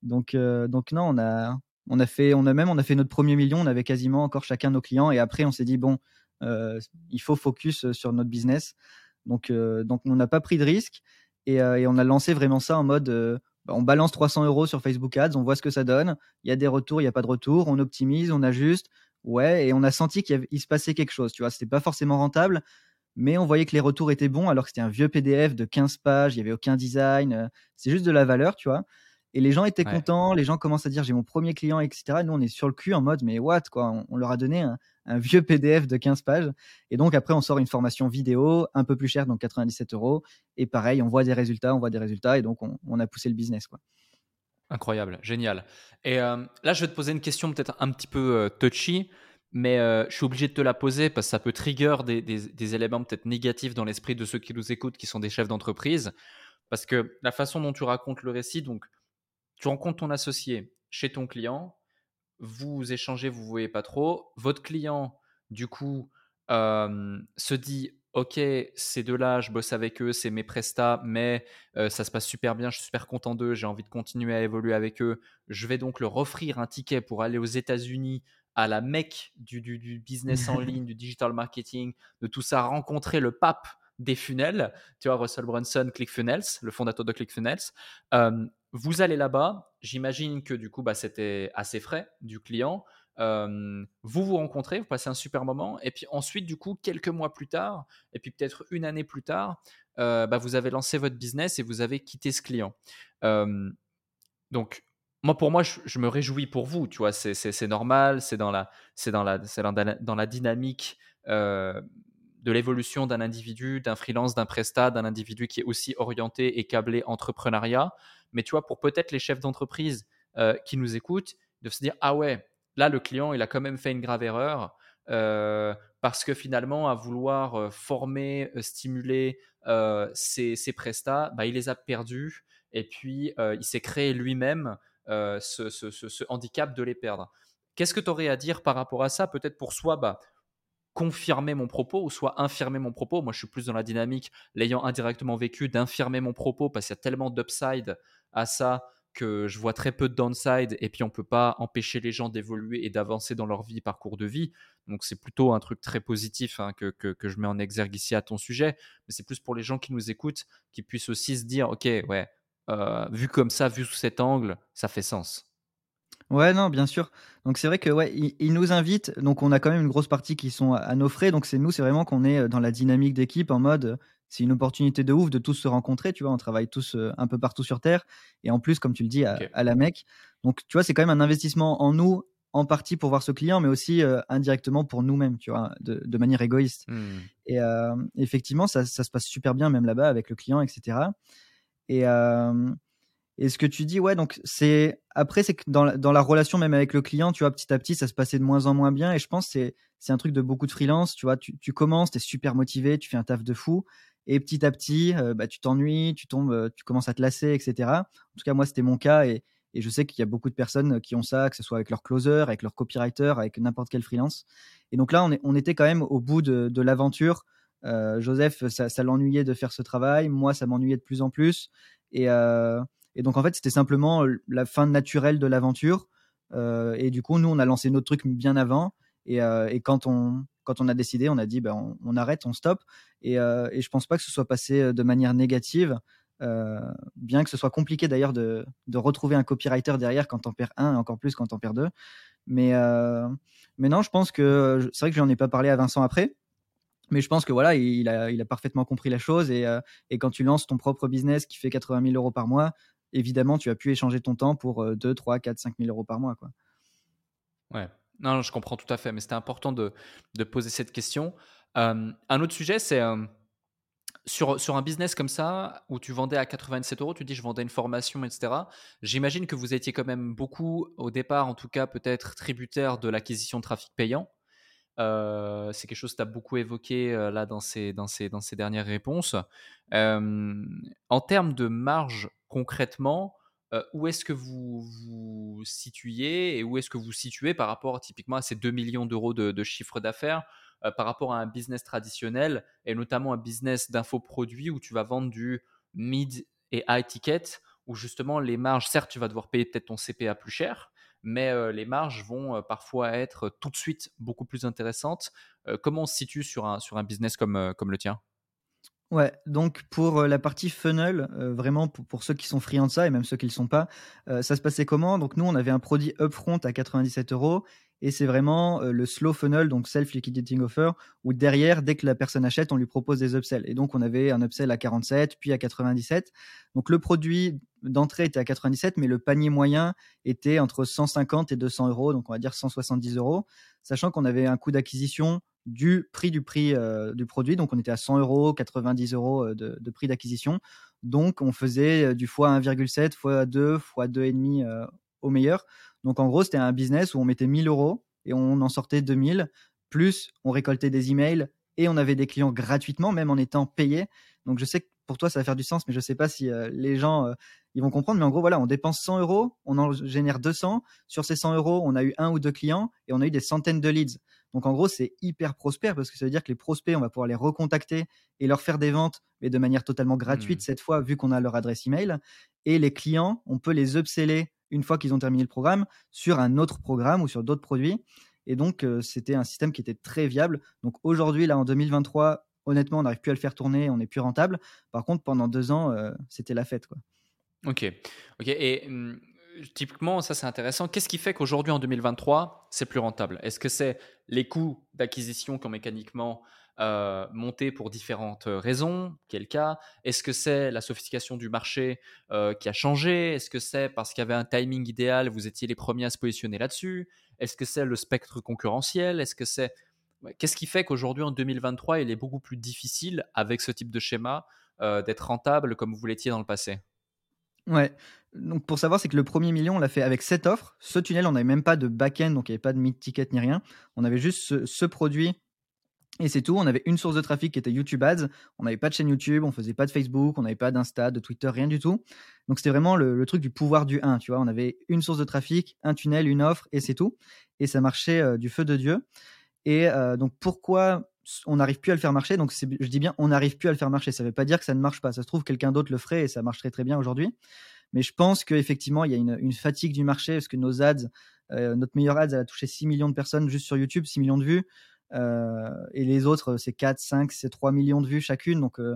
B: Donc, donc non, on a, on a fait, on a même, on a fait notre premier million. On avait quasiment encore chacun nos clients. Et après, on s'est dit bon, euh, il faut focus euh, sur notre business. Donc, euh, donc on n'a pas pris de risque et, on a lancé vraiment ça en mode, bah, on balance 300 euros sur Facebook Ads, on voit ce que ça donne. Il y a des retours, il n'y a pas de retour. On optimise, on ajuste. Ouais, et on a senti qu'il se passait quelque chose. Tu vois, c'était pas forcément rentable, mais on voyait que les retours étaient bons alors que c'était un vieux PDF de 15 pages, il n'y avait aucun design. C'est juste de la valeur, tu vois. Et les gens étaient contents, les gens commencent à dire j'ai mon premier client, etc. nous, on est sur le cul en mode mais what quoi? On, leur a donné un, vieux PDF de 15 pages. Et donc après, on sort une formation vidéo un peu plus chère, donc 97 euros. Et pareil, on voit des résultats, on voit des résultats. Et donc, on, a poussé le business. quoi.
A: Incroyable, génial. Et euh, là, je vais te poser une question peut-être un petit peu euh, touchy, mais euh, je suis obligé de te la poser parce que ça peut trigger des, des éléments peut-être négatifs dans l'esprit de ceux qui nous écoutent, qui sont des chefs d'entreprise. Parce que la façon dont tu racontes le récit, donc tu rencontres ton associé chez ton client, vous échangez, vous ne voyez pas trop. Votre client, du coup, se dit Ok, ces deux-là, je bosse avec eux, c'est mes prestats, mais ça se passe super bien, je suis super content d'eux, j'ai envie de continuer à évoluer avec eux. Je vais donc leur offrir un ticket pour aller aux États-Unis, à la mecque du, du business en ligne, du digital marketing, de tout ça, rencontrer le pape des funnels, tu vois, Russell Brunson, ClickFunnels, le fondateur de ClickFunnels. Euh, vous allez là-bas, j'imagine que du coup, bah, c'était assez frais du client. Euh, vous vous rencontrez, vous passez un super moment, et puis ensuite, du coup, quelques mois plus tard, et puis peut-être une année plus tard, euh, bah, vous avez lancé votre business et vous avez quitté ce client. donc, moi, pour moi, je, me réjouis pour vous, tu vois, c'est normal, c'est dans la, dans la, dans la, dans la dynamique de l'évolution d'un individu, d'un freelance, d'un prestat, d'un individu qui est aussi orienté et câblé entrepreneuriat. Mais tu vois, pour peut-être les chefs d'entreprise euh, qui nous écoutent, de se dire ah ouais, là le client il a quand même fait une grave erreur euh, parce que finalement à vouloir euh, former, stimuler ses, ses, prestats, bah, il les a perdus et puis il s'est créé lui-même ce, ce, handicap de les perdre. Qu'est-ce que tu aurais à dire par rapport à ça Peut-être pour soi, bah, confirmer mon propos ou soit infirmer mon propos. Moi, je suis plus dans la dynamique, l'ayant indirectement vécu, d'infirmer mon propos parce qu'il y a tellement d'upside à ça que je vois très peu de downside et puis on peut pas empêcher les gens d'évoluer et d'avancer dans leur vie, parcours de vie. Donc c'est plutôt un truc très positif hein, que, que, je mets en exergue ici à ton sujet, mais c'est plus pour les gens qui nous écoutent, qui puissent aussi se dire, ok, ouais, euh, vu comme ça, vu sous cet angle, ça fait sens.
B: Ouais, non, bien sûr. Donc c'est vrai que ouais, ils, nous invitent. Donc on a quand même une grosse partie qui sont à, nos frais. Donc c'est nous, c'est vraiment qu'on est dans la dynamique d'équipe en mode c'est une opportunité de ouf de tous se rencontrer. Tu vois, on travaille tous un peu partout sur Terre. Et en plus, comme tu le dis, à, la Mecque. Donc, tu vois, c'est quand même un investissement en nous, en partie pour voir ce client, mais aussi indirectement pour nous-mêmes, tu vois, de, manière égoïste. Mmh. Et effectivement, ça, ça, se passe super bien, même là-bas, avec le client, etc. Et, et ce que tu dis, ouais, donc c'est après, c'est que dans la, dans la, relation même avec le client, tu vois, petit à petit, ça se passait de moins en moins bien. Et je pense que c'est un truc de beaucoup de freelance. Tu vois, tu, commences, tu es super motivé, tu fais un taf de fou. Et petit à petit, euh, bah, tu t'ennuies, tu tombes, euh, tu commences à te lasser, etc. En tout cas, moi, c'était mon cas. Et, et je sais qu'il y a beaucoup de personnes qui ont ça, que ce soit avec leur closer, avec leur copywriter, avec n'importe quel freelance. Et donc là, on, était quand même au bout de, de l'aventure. Euh, Joseph, ça, ça l'ennuyait de faire ce travail. Moi, ça m'ennuyait de plus en plus. Et, et donc, en fait, c'était simplement la fin naturelle de l'aventure. Et du coup, nous, on a lancé notre truc bien avant. Et, et quand, on, a décidé, on a dit, ben, on, arrête, on stoppe. Et, euh, et je pense pas que ce soit passé de manière négative. Bien que ce soit compliqué d'ailleurs de, retrouver un copywriter derrière quand on perd un, encore plus quand on perd deux. Mais, non, je pense que c'est vrai que j'en ai pas parlé à Vincent après, mais je pense que voilà, il a, il a parfaitement compris la chose. Et, et, quand tu lances ton propre business qui fait 80 000 euros par mois, évidemment, tu as pu échanger ton temps pour 2, 3, 4, 5 000 euros par mois. Quoi.
A: Ouais, non, je comprends tout à fait, mais c'était important de, poser cette question. Euh, un autre sujet, c'est euh, sur, sur un business comme ça, où tu vendais à 87 euros, tu dis je vendais une formation, etc. J'imagine que vous étiez quand même beaucoup, au départ en tout cas, peut-être tributaire de l'acquisition de trafic payant. Euh, c'est quelque chose que tu as beaucoup évoqué là dans ces, dernières réponses. en termes de marge concrètement, euh, où est-ce que vous vous situez et où est-ce que vous situez par rapport typiquement à ces 2 millions d'euros de, chiffre d'affaires euh, par rapport à un business traditionnel et notamment un business d'infoproduits où tu vas vendre du mid et high ticket où justement les marges, certes tu vas devoir payer peut-être ton CPA plus cher, mais les marges vont parfois être tout de suite beaucoup plus intéressantes. comment on se situe sur un, business comme, comme le tien?
B: Ouais, donc pour la partie funnel, vraiment pour, ceux qui sont friands de ça et même ceux qui ne le sont pas, ça se passait comment? Donc nous, on avait un produit upfront à 97 euros et c'est vraiment le slow funnel, donc self-liquidating offer, où derrière, dès que la personne achète, on lui propose des upsells. Et donc on avait un upsell à 47, puis à 97. Donc le produit d'entrée était à 97, mais le panier moyen était entre 150 et 200 euros, donc on va dire 170 euros, sachant qu'on avait un coût d'acquisition du prix du prix euh, du produit. Donc on était à 100 euros, 90 euros euh, de, prix d'acquisition. Donc on faisait euh, du fois 1,7, fois 2, fois 2,5 au meilleur. Donc en gros, c'était un business où on mettait 1000 euros et on en sortait 2000. Plus on récoltait des emails et on avait des clients gratuitement, même en étant payés. Donc je sais que pour toi, ça va faire du sens, mais je ne sais pas si les gens ils vont comprendre. Mais en gros, voilà, on dépense 100 euros, on en génère 200. Sur ces 100 euros, on a eu un ou deux clients et on a eu des centaines de leads. Donc en gros, c'est hyper prospère parce que ça veut dire que les prospects, on va pouvoir les recontacter et leur faire des ventes, mais de manière totalement gratuite mmh. cette fois, vu qu'on a leur adresse email. Et les clients, on peut les upseller une fois qu'ils ont terminé le programme sur un autre programme ou sur d'autres produits. Et donc, euh, c'était un système qui était très viable. Donc aujourd'hui, là, en 2023, honnêtement, on n'arrive plus à le faire tourner, on n'est plus rentable. Par contre, pendant deux ans, euh, c'était la fête. Quoi.
A: Ok. ok. Et mmh, typiquement, ça c'est intéressant. Qu'est-ce qui fait qu'aujourd'hui, en 2023, c'est plus rentable? Est-ce que c'est les coûts d'acquisition qui ont mécaniquement euh, monté pour différentes euh, raisons? Quel cas? Est-ce que c'est la sophistication du marché euh, qui a changé? Est-ce que c'est parce qu'il y avait un timing idéal, vous étiez les premiers à se positionner là-dessus? Est-ce que c'est le spectre concurrentiel? Est-ce que c'est Qu'est-ce qui fait qu'aujourd'hui, en 2023, il est beaucoup plus difficile avec ce type de schéma d'être rentable comme vous l'étiez dans le passé?
B: Ouais. Donc pour savoir, c'est que le premier million, on l'a fait avec cette offre. Ce tunnel, on n'avait même pas de back-end, donc il n'y avait pas de mid-ticket ni rien. On avait juste ce, produit et c'est tout. On avait une source de trafic qui était YouTube Ads. On n'avait pas de chaîne YouTube, on faisait pas de Facebook, on n'avait pas d'Insta, de Twitter, rien du tout. Donc c'était vraiment le, truc du pouvoir du 1, tu vois. On avait une source de trafic, un tunnel, une offre et c'est tout. Et ça marchait euh, du feu de Dieu. Et euh, donc pourquoi on n'arrive plus à le faire marcher? Donc, je dis bien, on n'arrive plus à le faire marcher. Ça ne veut pas dire que ça ne marche pas. Ça se trouve, quelqu'un d'autre le ferait et ça marcherait très bien aujourd'hui. Mais je pense qu'effectivement, il y a une, fatigue du marché parce que nos ads, euh, notre meilleure ads, elle a touché 6 millions de personnes juste sur YouTube, 6 millions de vues. Euh, et les autres, c'est 4, 5, c'est 3 millions de vues chacune. Donc, euh,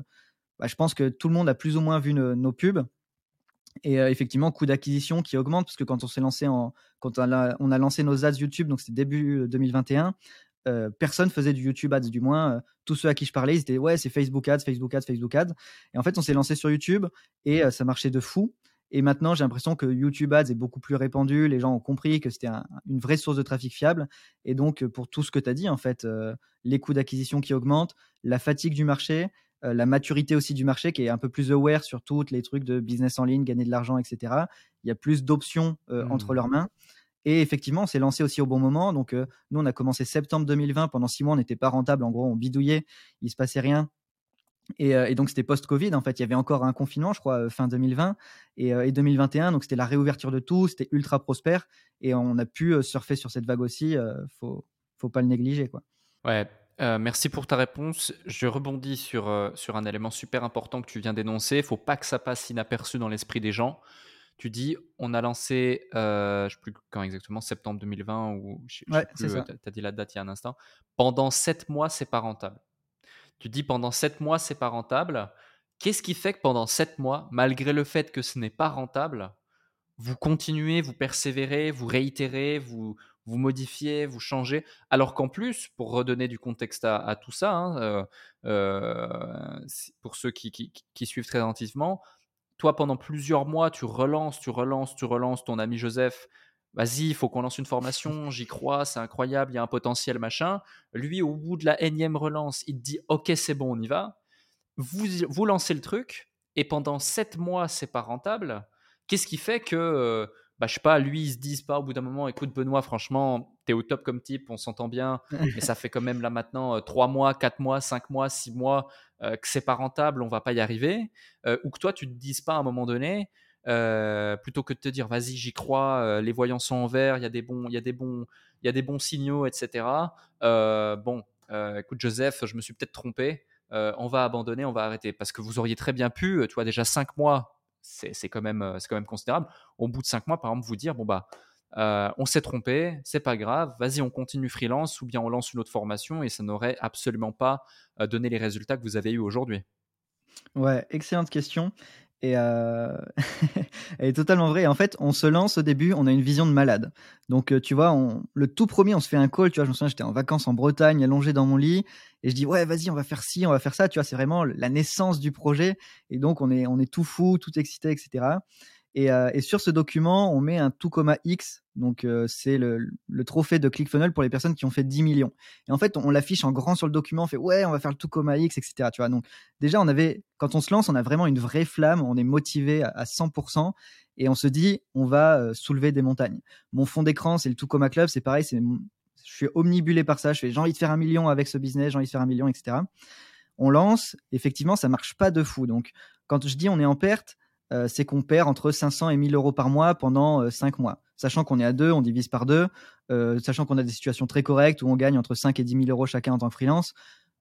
B: bah, je pense que tout le monde a plus ou moins vu nos pubs. Et effectivement, coût d'acquisition qui augmente parce que quand on s'est lancé en, quand on a, lancé nos ads YouTube, donc c'était début 2021, personne faisait du YouTube Ads, du moins tous ceux à qui je parlais, ils étaient ouais, c'est Facebook Ads, Facebook Ads, Facebook Ads. Et en fait, on s'est lancé sur YouTube et ça marchait de fou. Et maintenant, j'ai l'impression que YouTube Ads est beaucoup plus répandu. Les gens ont compris que c'était une vraie source de trafic fiable. Et donc, pour tout ce que tu as dit, en fait, les coûts d'acquisition qui augmentent, la fatigue du marché, la maturité aussi du marché qui est un peu plus aware sur tous les trucs de business en ligne, gagner de l'argent, etc. Il y a plus d'options entre mmh. leurs mains. Et effectivement, on s'est lancé aussi au bon moment. Donc, nous, on a commencé septembre 2020. Pendant six mois, on n'était pas rentable. En gros, on bidouillait. Il se passait rien. Et, donc, c'était post-Covid. En fait, il y avait encore un confinement, je crois, fin 2020 et, 2021. Donc, c'était la réouverture de tout. C'était ultra prospère. Et on a pu surfer sur cette vague aussi. faut, faut pas le négliger, quoi.
A: Ouais. merci pour ta réponse. Je rebondis sur, sur un élément super important que tu viens d'énoncer. Il faut pas que ça passe inaperçu dans l'esprit des gens. Tu dis, on a lancé, euh, je ne sais plus quand exactement, septembre 2020 ou je sais,
B: ouais,
A: plus, tu as dit la date il y a un instant. Pendant sept mois, c'est pas rentable. Tu dis pendant sept mois, c'est pas rentable. Qu'est-ce qui fait que pendant sept mois, malgré le fait que ce n'est pas rentable, vous continuez, vous persévérez, vous réitérez, vous, vous modifiez, vous changez, alors qu'en plus, pour redonner du contexte à, tout ça, hein, euh, euh, pour ceux qui, suivent très attentivement, toi, pendant plusieurs mois, tu relances, tu relances, tu relances ton ami Joseph. Vas-y, il faut qu'on lance une formation, j'y crois, c'est incroyable, il y a un potentiel, machin. Lui, au bout de la énième relance, il te dit Ok, c'est bon, on y va. Vous, vous lancez le truc, et pendant sept mois, c'est pas rentable. Qu'est-ce qui fait que, euh, bah, je sais pas, lui, ils se disent pas au bout d'un moment Écoute, Benoît, franchement, tu es au top comme type, on s'entend bien, mais ça fait quand même là maintenant euh, trois mois, quatre mois, cinq mois, six mois euh, que c'est pas rentable, on va pas y arriver, euh, ou que toi tu te dises pas à un moment donné, euh, plutôt que de te dire vas-y j'y crois, les voyants sont en vert, il y a des bons, il y a des bons, il y a des bons signaux, etc. bon, écoute Joseph, je me suis peut-être trompé, on va abandonner, on va arrêter, parce que vous auriez très bien pu, tu déjà cinq mois, c'est quand même, c'est quand même considérable. Au bout de cinq mois, par exemple, vous dire bon bah euh, on s'est trompé, c'est pas grave, vas-y, on continue freelance ou bien on lance une autre formation et ça n'aurait absolument pas euh, donné les résultats que vous avez eu aujourd'hui
B: Ouais, excellente question. Et euh, elle est totalement vraie. En fait, on se lance au début, on a une vision de malade. Donc, tu vois, le tout premier, on se fait un call. Tu vois, je me souviens, j'étais en vacances en Bretagne, allongé dans mon lit, et je dis ouais, vas-y, on va faire ci, on va faire ça. Tu vois, c'est vraiment la naissance du projet. Et donc, on on est tout fou, tout excité, etc. Euh, et, sur ce document, on met un tout comma X. Donc, euh, c'est le, trophée de ClickFunnels pour les personnes qui ont fait 10 millions. Et en fait, on, l'affiche en grand sur le document. On fait ouais, on va faire le tout comma X, etc. Tu vois. Donc, déjà, on avait, quand on se lance, on a vraiment une vraie flamme. On est motivé à, 100%. Et on se dit, on va euh, soulever des montagnes. Mon fond d'écran, c'est le tout comma club. C'est pareil. C'est, je suis omnibulé par ça. Je fais, j'ai envie de faire un million avec ce business. J'ai envie de faire un million, etc. On lance. Effectivement, ça marche pas de fou. Donc, quand je dis on est en perte, euh, c'est qu'on perd entre 500 et 1000 euros par mois pendant 5 euh, mois. Sachant qu'on est à deux, on divise par deux, euh, sachant qu'on a des situations très correctes où on gagne entre 5 et 10 000 euros chacun en tant que freelance,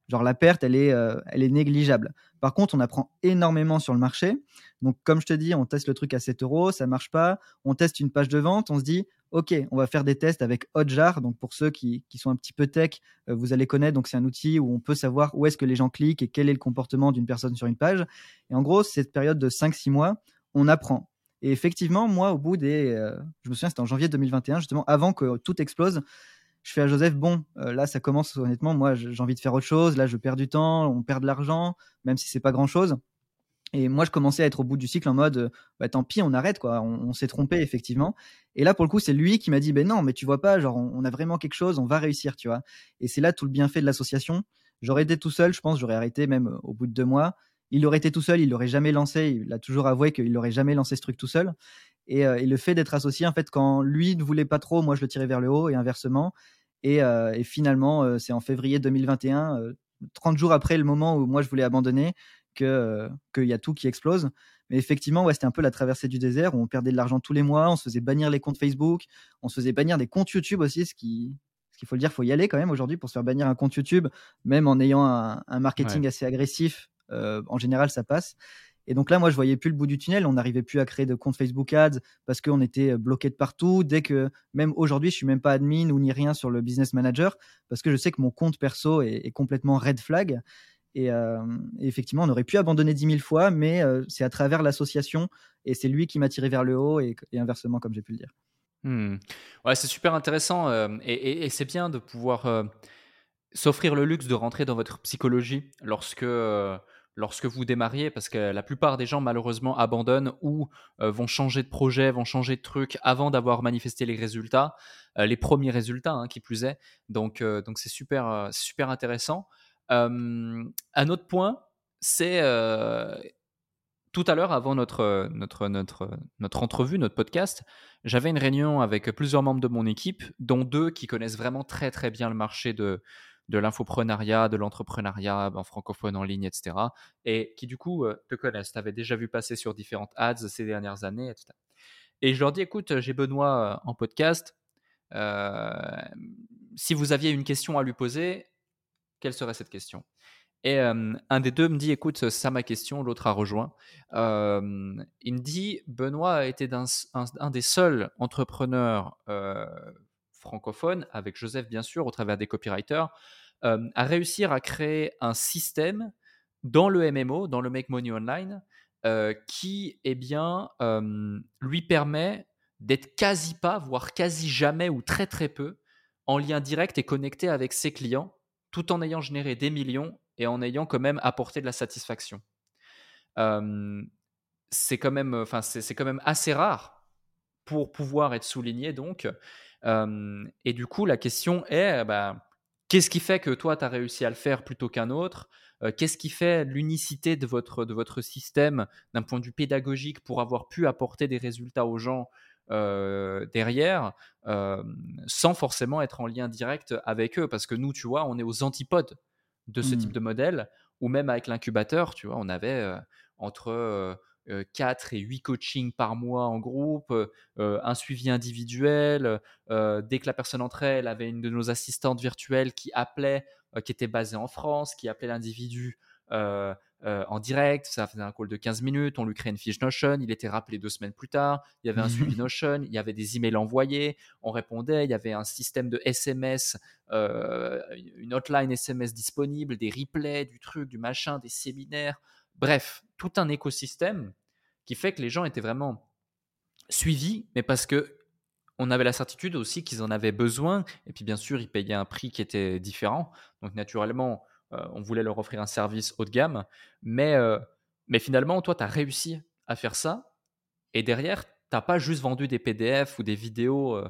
B: genre la perte, elle est, elle est négligeable. Par contre, on apprend énormément sur le marché. Donc, comme je te dis, on teste le truc à 7 euros, ça marche pas. On teste une page de vente, on se dit, OK, on va faire des tests avec Hotjar. Donc, pour ceux qui, sont un petit peu tech, euh, vous allez connaître. Donc, c'est un outil où on peut savoir où est-ce que les gens cliquent et quel est le comportement d'une personne sur une page. Et en gros, cette période de 5-6 mois, on apprend. Et effectivement, moi, au bout des. Euh, je me souviens, c'était en janvier 2021, justement, avant que tout explose. Je fais à Joseph, bon, euh, là, ça commence, honnêtement, moi, j'ai envie de faire autre chose. Là, je perds du temps, on perd de l'argent, même si c'est pas grand chose. Et moi, je commençais à être au bout du cycle en mode, bah, tant pis, on arrête, quoi. On, s'est trompé, effectivement. Et là, pour le coup, c'est lui qui m'a dit, ben non, mais tu vois pas, genre, on, a vraiment quelque chose, on va réussir, tu vois. Et c'est là tout le bienfait de l'association. J'aurais été tout seul, je pense, j'aurais arrêté même euh, au bout de deux mois. Il aurait été tout seul, il l'aurait jamais lancé. Il a toujours avoué qu'il n'aurait jamais lancé ce truc tout seul. Euh, et, le fait d'être associé, en fait, quand lui ne voulait pas trop, moi, je le tirais vers le haut et inversement. Et, euh, finalement, c'est en février 2021, 30 jours après le moment où moi je voulais abandonner, que qu'il y a tout qui explose. Mais effectivement, ouais, c'était un peu la traversée du désert où on perdait de l'argent tous les mois, on se faisait bannir les comptes Facebook, on se faisait bannir des comptes YouTube aussi, ce qui, ce qu'il faut le dire, faut y aller quand même aujourd'hui pour se faire bannir un compte YouTube, même en ayant un, marketing assez agressif. en général, ça passe. Et donc là, moi, je voyais plus le bout du tunnel. On n'arrivait plus à créer de compte Facebook Ads parce qu'on était bloqué de partout. Dès que, même aujourd'hui, je suis même pas admin ou ni rien sur le Business Manager parce que je sais que mon compte perso est complètement red flag. Euh, et, effectivement, on aurait pu abandonner 10 000 fois, mais euh, c'est à travers l'association et c'est lui qui m'a tiré vers le haut et, inversement, comme j'ai pu le dire.
A: Hmm. Ouais, c'est super intéressant euh, et, c'est bien de pouvoir s'offrir le luxe de rentrer dans votre psychologie lorsque lorsque vous démarriez, parce que la plupart des gens malheureusement abandonnent ou vont changer de projet, vont changer de truc avant d'avoir manifesté les résultats, les premiers résultats hein, qui plus est. Donc donc c'est super super intéressant. Un autre point, c'est tout à l'heure avant notre notre notre notre entrevue, notre podcast, j'avais une réunion avec plusieurs membres de mon équipe, dont deux qui connaissent vraiment très très bien le marché de de l'infoprenariat, de l'entrepreneuriat en francophone en ligne, etc. Et qui du coup euh, te connaissent, t'avais déjà vu passer sur différentes ads ces dernières années, etc. Et je leur dis, écoute, j'ai Benoît euh, en podcast. Euh, si vous aviez une question à lui poser, quelle serait cette question? Et un des deux me dit, écoute, ça ma question, l'autre a rejoint. il me dit, Benoît a été un, des seuls entrepreneurs francophone, avec Joseph bien sûr, au travers des copywriters, euh, à réussir à créer un système dans le MMO, dans le Make Money Online, euh, qui eh bien, euh, lui permet d'être quasi pas, voire quasi jamais ou très très peu en lien direct et connecté avec ses clients, tout en ayant généré des millions et en ayant quand même apporté de la satisfaction. c'est quand même, enfin c'est quand même assez rare pour pouvoir être souligné donc et du coup, la question est, bah, qu'est-ce qui fait que toi, tu as réussi à le faire plutôt qu'un autre? Qu'est-ce qui fait l'unicité de votre, de votre système d'un point de vue pédagogique pour avoir pu apporter des résultats aux gens derrière sans forcément être en lien direct avec eux Parce que nous, tu vois, on est aux antipodes de ce type mmh. de modèle, ou même avec l'incubateur, tu vois, on avait entre 4 et 8 coachings par mois en groupe, un suivi individuel. dès que la personne entrait, elle avait une de nos assistantes virtuelles qui appelait, qui était basée en France, qui appelait l'individu en direct. Ça faisait un call de 15 minutes. On lui créait une fiche Notion. Il était rappelé deux semaines plus tard. Il y avait un suivi Notion. Il y avait des emails envoyés. On répondait. Il y avait un système de SMS, une hotline SMS disponible, des replays, du truc, du machin, des séminaires. Bref, tout un écosystème qui fait que les gens étaient vraiment suivis, mais parce que on avait la certitude aussi qu'ils en avaient besoin, et puis bien sûr, ils payaient un prix qui était différent. Donc naturellement, euh, on voulait leur offrir un service haut de gamme, mais, euh, mais finalement, toi, tu as réussi à faire ça, et derrière, tu n'as pas juste vendu des PDF ou des vidéos euh,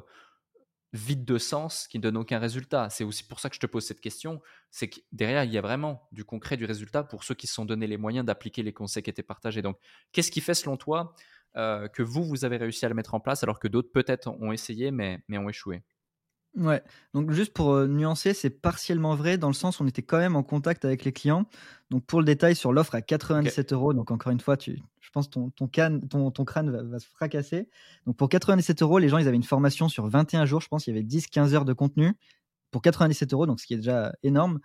A: vide de sens qui ne donne aucun résultat. C'est aussi pour ça que je te pose cette question. C'est que derrière, il y a vraiment du concret, du résultat pour ceux qui se sont donné les moyens d'appliquer les conseils qui étaient partagés. Donc, qu'est-ce qui fait selon toi euh, que vous, vous avez réussi à le mettre en place alors que d'autres peut-être ont essayé mais, mais ont échoué?
B: Ouais, donc juste pour euh, nuancer, c'est partiellement vrai dans le sens où on était quand même en contact avec les clients. Donc pour le détail sur l'offre à 97 euros, donc encore une fois, tu, je pense ton, ton, ton, ton crâne va, se fracasser. Donc pour 97 euros, les gens, ils avaient une formation sur 21 jours, je pense, il y avait 10-15 heures de contenu pour 97 euros, donc ce qui est déjà énorme,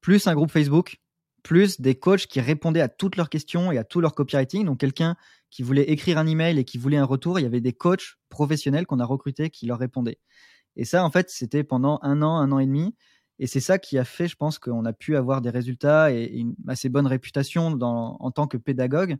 B: plus un groupe Facebook, plus des coachs qui répondaient à toutes leurs questions et à tout leur copywriting. Donc quelqu'un qui voulait écrire un email et qui voulait un retour, il y avait des coachs professionnels qu'on a recrutés qui leur répondaient. Et ça, en fait, c'était pendant un an, un an et demi. Et c'est ça qui a fait, je pense, qu'on a pu avoir des résultats et une assez bonne réputation en tant que pédagogue.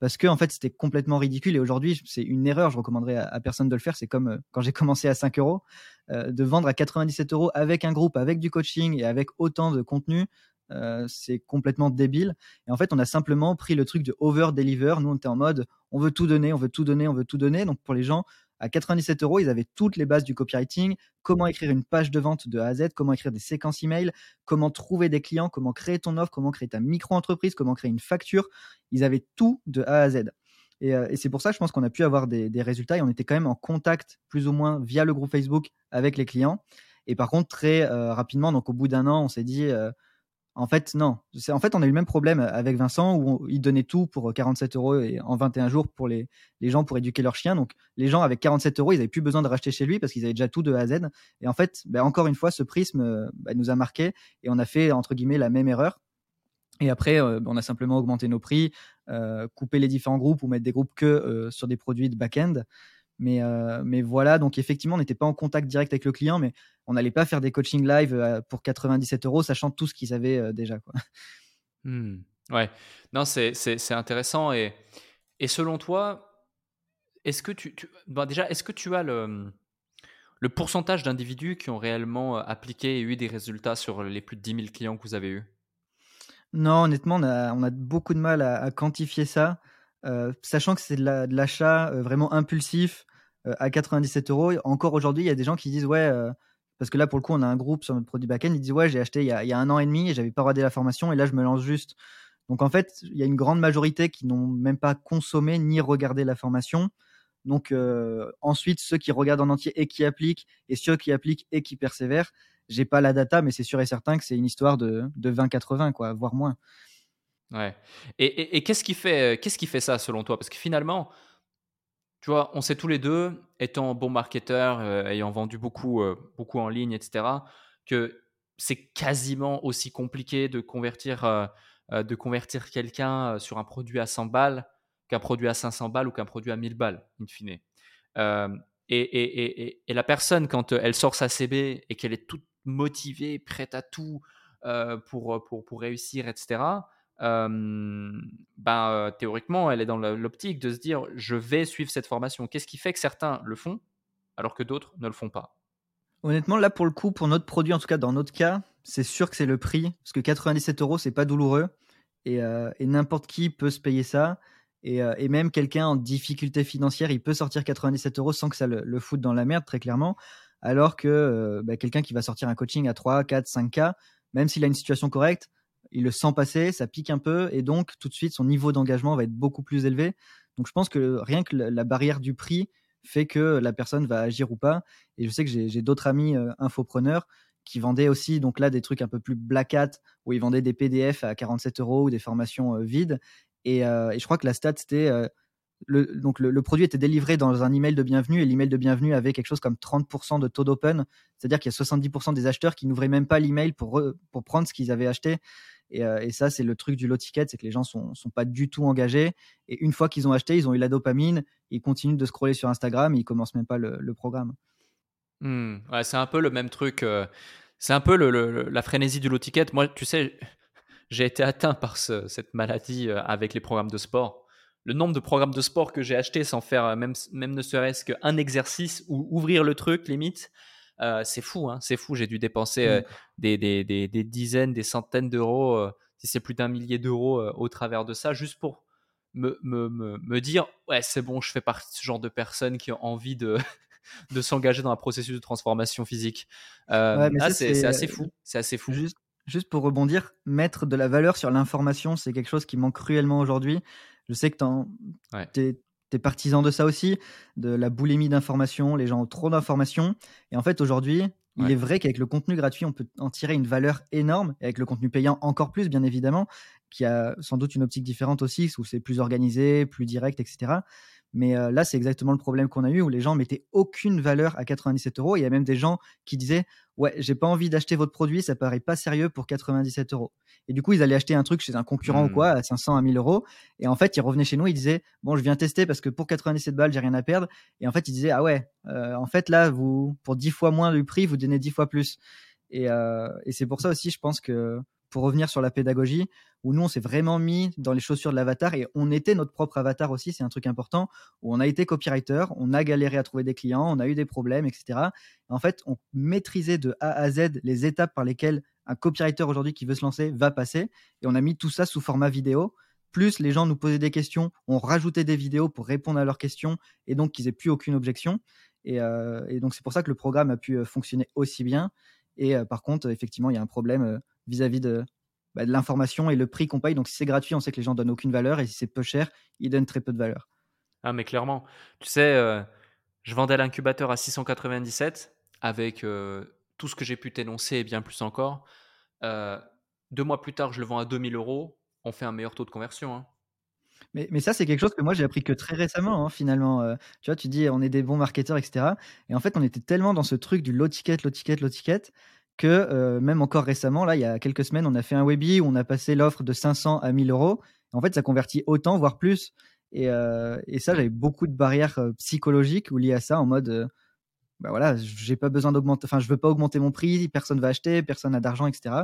B: Parce que, en fait, c'était complètement ridicule. Et aujourd'hui, c'est une erreur. Je recommanderais à, personne de le faire. C'est comme euh, quand j'ai commencé à 5 euros, euh, de vendre à 97 euros avec un groupe, avec du coaching et avec autant de contenu. Euh, c'est complètement débile. Et en fait, on a simplement pris le truc de over-deliver. Nous, on était en mode, on veut tout donner, on veut tout donner, on veut tout donner. Donc, pour les gens, à 97 euros, ils avaient toutes les bases du copywriting, comment écrire une page de vente de A à Z, comment écrire des séquences email, comment trouver des clients, comment créer ton offre, comment créer ta micro-entreprise, comment créer une facture. Ils avaient tout de A à Z. Et, euh, c'est pour ça, je pense qu'on a pu avoir des, résultats et on était quand même en contact, plus ou moins via le groupe Facebook avec les clients. Et par contre, très euh, rapidement, donc au bout d'un an, on s'est dit, euh, en fait, non. En fait, on a eu le même problème avec Vincent où il donnait tout pour 47 euros et en 21 jours pour les, gens pour éduquer leurs chiens. Donc, les gens avec 47 euros, ils n'avaient plus besoin de racheter chez lui parce qu'ils avaient déjà tout de A à Z. Et en fait, ben, encore une fois, ce prisme ben, nous a marqué et on a fait, entre guillemets, la même erreur. Et après, euh, on a simplement augmenté nos prix, euh, coupé les différents groupes ou mettre des groupes que euh, sur des produits de back-end. Mais, euh, mais voilà, donc effectivement, on n'était pas en contact direct avec le client, mais on n'allait pas faire des coachings live euh, pour 97 euros, sachant tout ce qu'ils avaient euh, déjà. Quoi.
A: Hmm. ouais, non, c'est intéressant. Et, et selon toi, est-ce que tu, tu déjà, est-ce que tu as le, le pourcentage d'individus qui ont réellement appliqué et eu des résultats sur les plus de 10 000 clients que vous avez eus?
B: Non, honnêtement, on a, beaucoup de mal à, quantifier ça, sachant que c'est de l'achat vraiment impulsif à 97 euros. Encore aujourd'hui, il y a des gens qui disent ouais parce que là, pour le coup, on a un groupe sur notre produit backend. Ils disent Ouais, j'ai acheté il y, a, un an et demi et j'avais pas regardé la formation et là, je me lance juste. Donc, en fait, il y a une grande majorité qui n'ont même pas consommé ni regardé la formation. Donc, euh, ensuite, ceux qui regardent en entier et qui appliquent et ceux qui appliquent et qui persévèrent, j'ai pas la data, mais c'est sûr et certain que c'est une histoire de, de 20-80, quoi, voire moins.
A: Ouais. Et, qu'est-ce qui, fait, qu'est-ce qui fait ça selon toi? Parce que finalement, tu vois, on sait tous les deux, étant bons marketeurs, euh, ayant vendu beaucoup, euh, beaucoup en ligne, etc., que c'est quasiment aussi compliqué de convertir, euh, de convertir quelqu'un sur un produit à 100 balles qu'un produit à 500 balles ou qu'un produit à 1000 balles, in fine. Et, et, et, la personne, quand elle sort sa CB et qu'elle est toute motivée, prête à tout pour, pour, pour réussir, etc., ben, théoriquement, elle est dans l'optique de se dire je vais suivre cette formation. Qu'est-ce qui fait que certains le font alors que d'autres ne le font pas?
B: Honnêtement, là pour le coup, pour notre produit, en tout cas dans notre cas, c'est sûr que c'est le prix parce que 97 euros, c'est pas douloureux et, n'importe qui peut se payer ça. Et, même quelqu'un en difficulté financière, il peut sortir 97 euros sans que ça le, foute dans la merde, très clairement. Alors que bah, quelqu'un qui va sortir un coaching à 3, 4, 5K, même s'il a une situation correcte, il le sent passer, ça pique un peu, et donc tout de suite son niveau d'engagement va être beaucoup plus élevé. Donc je pense que rien que la barrière du prix fait que la personne va agir ou pas. Et je sais que j'ai d'autres amis euh, infopreneurs qui vendaient aussi donc là des trucs un peu plus black hat où ils vendaient des PDF à 47 euros ou des formations euh, vides. Euh, et, je crois que la stat c'était le, donc le, produit était délivré dans un email de bienvenue et l'email de bienvenue avait quelque chose comme 30% de taux d'open, c'est-à-dire qu'il y a 70% des acheteurs qui n'ouvraient même pas l'email pour, pour prendre ce qu'ils avaient acheté. Euh, et, ça, c'est le truc du low c'est que les gens sont, sont pas du tout engagés. Et une fois qu'ils ont acheté, ils ont eu la dopamine, ils continuent de scroller sur Instagram, et ils commencent même pas le, programme.
A: Hmm. c'est un peu le même truc. Euh, c'est un peu la frénésie du low. Moi, tu sais, j'ai été atteint par cette maladie euh, avec les programmes de sport. Le nombre de programmes de sport que j'ai achetés sans faire même ne serait-ce qu'un exercice ou ouvrir le truc, limite, euh, c'est fou, hein, c'est fou. J'ai dû dépenser euh, des, des, des, des, dizaines, des centaines d'euros, euh, si c'est plus d'un millier d'euros au travers de ça, juste pour me, me, me, dire ouais, c'est bon, je fais partie de ce genre de personnes qui ont envie de, de s'engager dans un processus de transformation physique. Ah, c'est assez fou. C'est assez fou.
B: Juste, juste pour rebondir, mettre de la valeur sur l'information, c'est quelque chose qui manque cruellement aujourd'hui. Je sais que tu es, T'es partisan de ça aussi, de la boulimie d'informations, les gens ont trop d'informations. Et en fait, aujourd'hui, il est vrai qu'avec le contenu gratuit, on peut en tirer une valeur énorme, et avec le contenu payant encore plus, bien évidemment, qui a sans doute une optique différente aussi, où c'est plus organisé, plus direct, etc. Mais euh, là, c'est exactement le problème qu'on a eu où les gens mettaient aucune valeur à 97 euros. Il y a même des gens qui disaient Ouais, j'ai pas envie d'acheter votre produit, ça paraît pas sérieux pour 97 euros. Et du coup, ils allaient acheter un truc chez un concurrent ou quoi, à 500, à 1000 euros. Et en fait, ils revenaient chez nous, ils disaient Bon, je viens tester parce que pour 97 balles, j'ai rien à perdre. Et en fait, ils disaient Ah ouais, euh, en fait, là, vous, pour 10 fois moins du prix, vous donnez 10 fois plus. Et, euh, et c'est pour ça aussi, je pense que pour revenir sur la pédagogie, où nous, on s'est vraiment mis dans les chaussures de l'avatar et on était notre propre avatar aussi, c'est un truc important, où on a été copywriter, on a galéré à trouver des clients, on a eu des problèmes, etc. en fait, on maîtrisait de A à Z les étapes par lesquelles un copywriter aujourd'hui qui veut se lancer va passer, et on a mis tout ça sous format vidéo. Plus les gens nous posaient des questions, on rajoutait des vidéos pour répondre à leurs questions, et donc qu'ils aient plus aucune objection. Et, euh, donc c'est pour ça que le programme a pu euh, fonctionner aussi bien. Et euh, par contre, effectivement, il y a un problème vis-à-vis de, bah, de l'information et le prix qu'on paye. Donc si c'est gratuit, on sait que les gens donnent aucune valeur et si c'est peu cher, ils donnent très peu de valeur.
A: Ah mais clairement, tu sais, euh, je vendais l'incubateur à 697 avec euh, tout ce que j'ai pu t'énoncer et bien plus encore. Euh, deux mois plus tard, je le vends à 2000 euros. On fait un meilleur taux de conversion. Hein.
B: Mais, mais, ça, c'est quelque chose que moi, j'ai appris que très récemment, hein, finalement. tu vois, tu dis, on est des bons marketeurs, etc. Et en fait, on était tellement dans ce truc du low ticket, low ticket, low ticket, que euh, même encore récemment, là, il y a quelques semaines, on a fait un webi où on a passé l'offre de 500 à 1000 euros. En fait, ça convertit autant, voire plus. Et, euh, ça, j'avais beaucoup de barrières euh, psychologiques ou liées à ça, en mode bah voilà, j'ai pas besoin d'augmenter, enfin, je veux pas augmenter mon prix, personne va acheter, personne n'a d'argent, etc.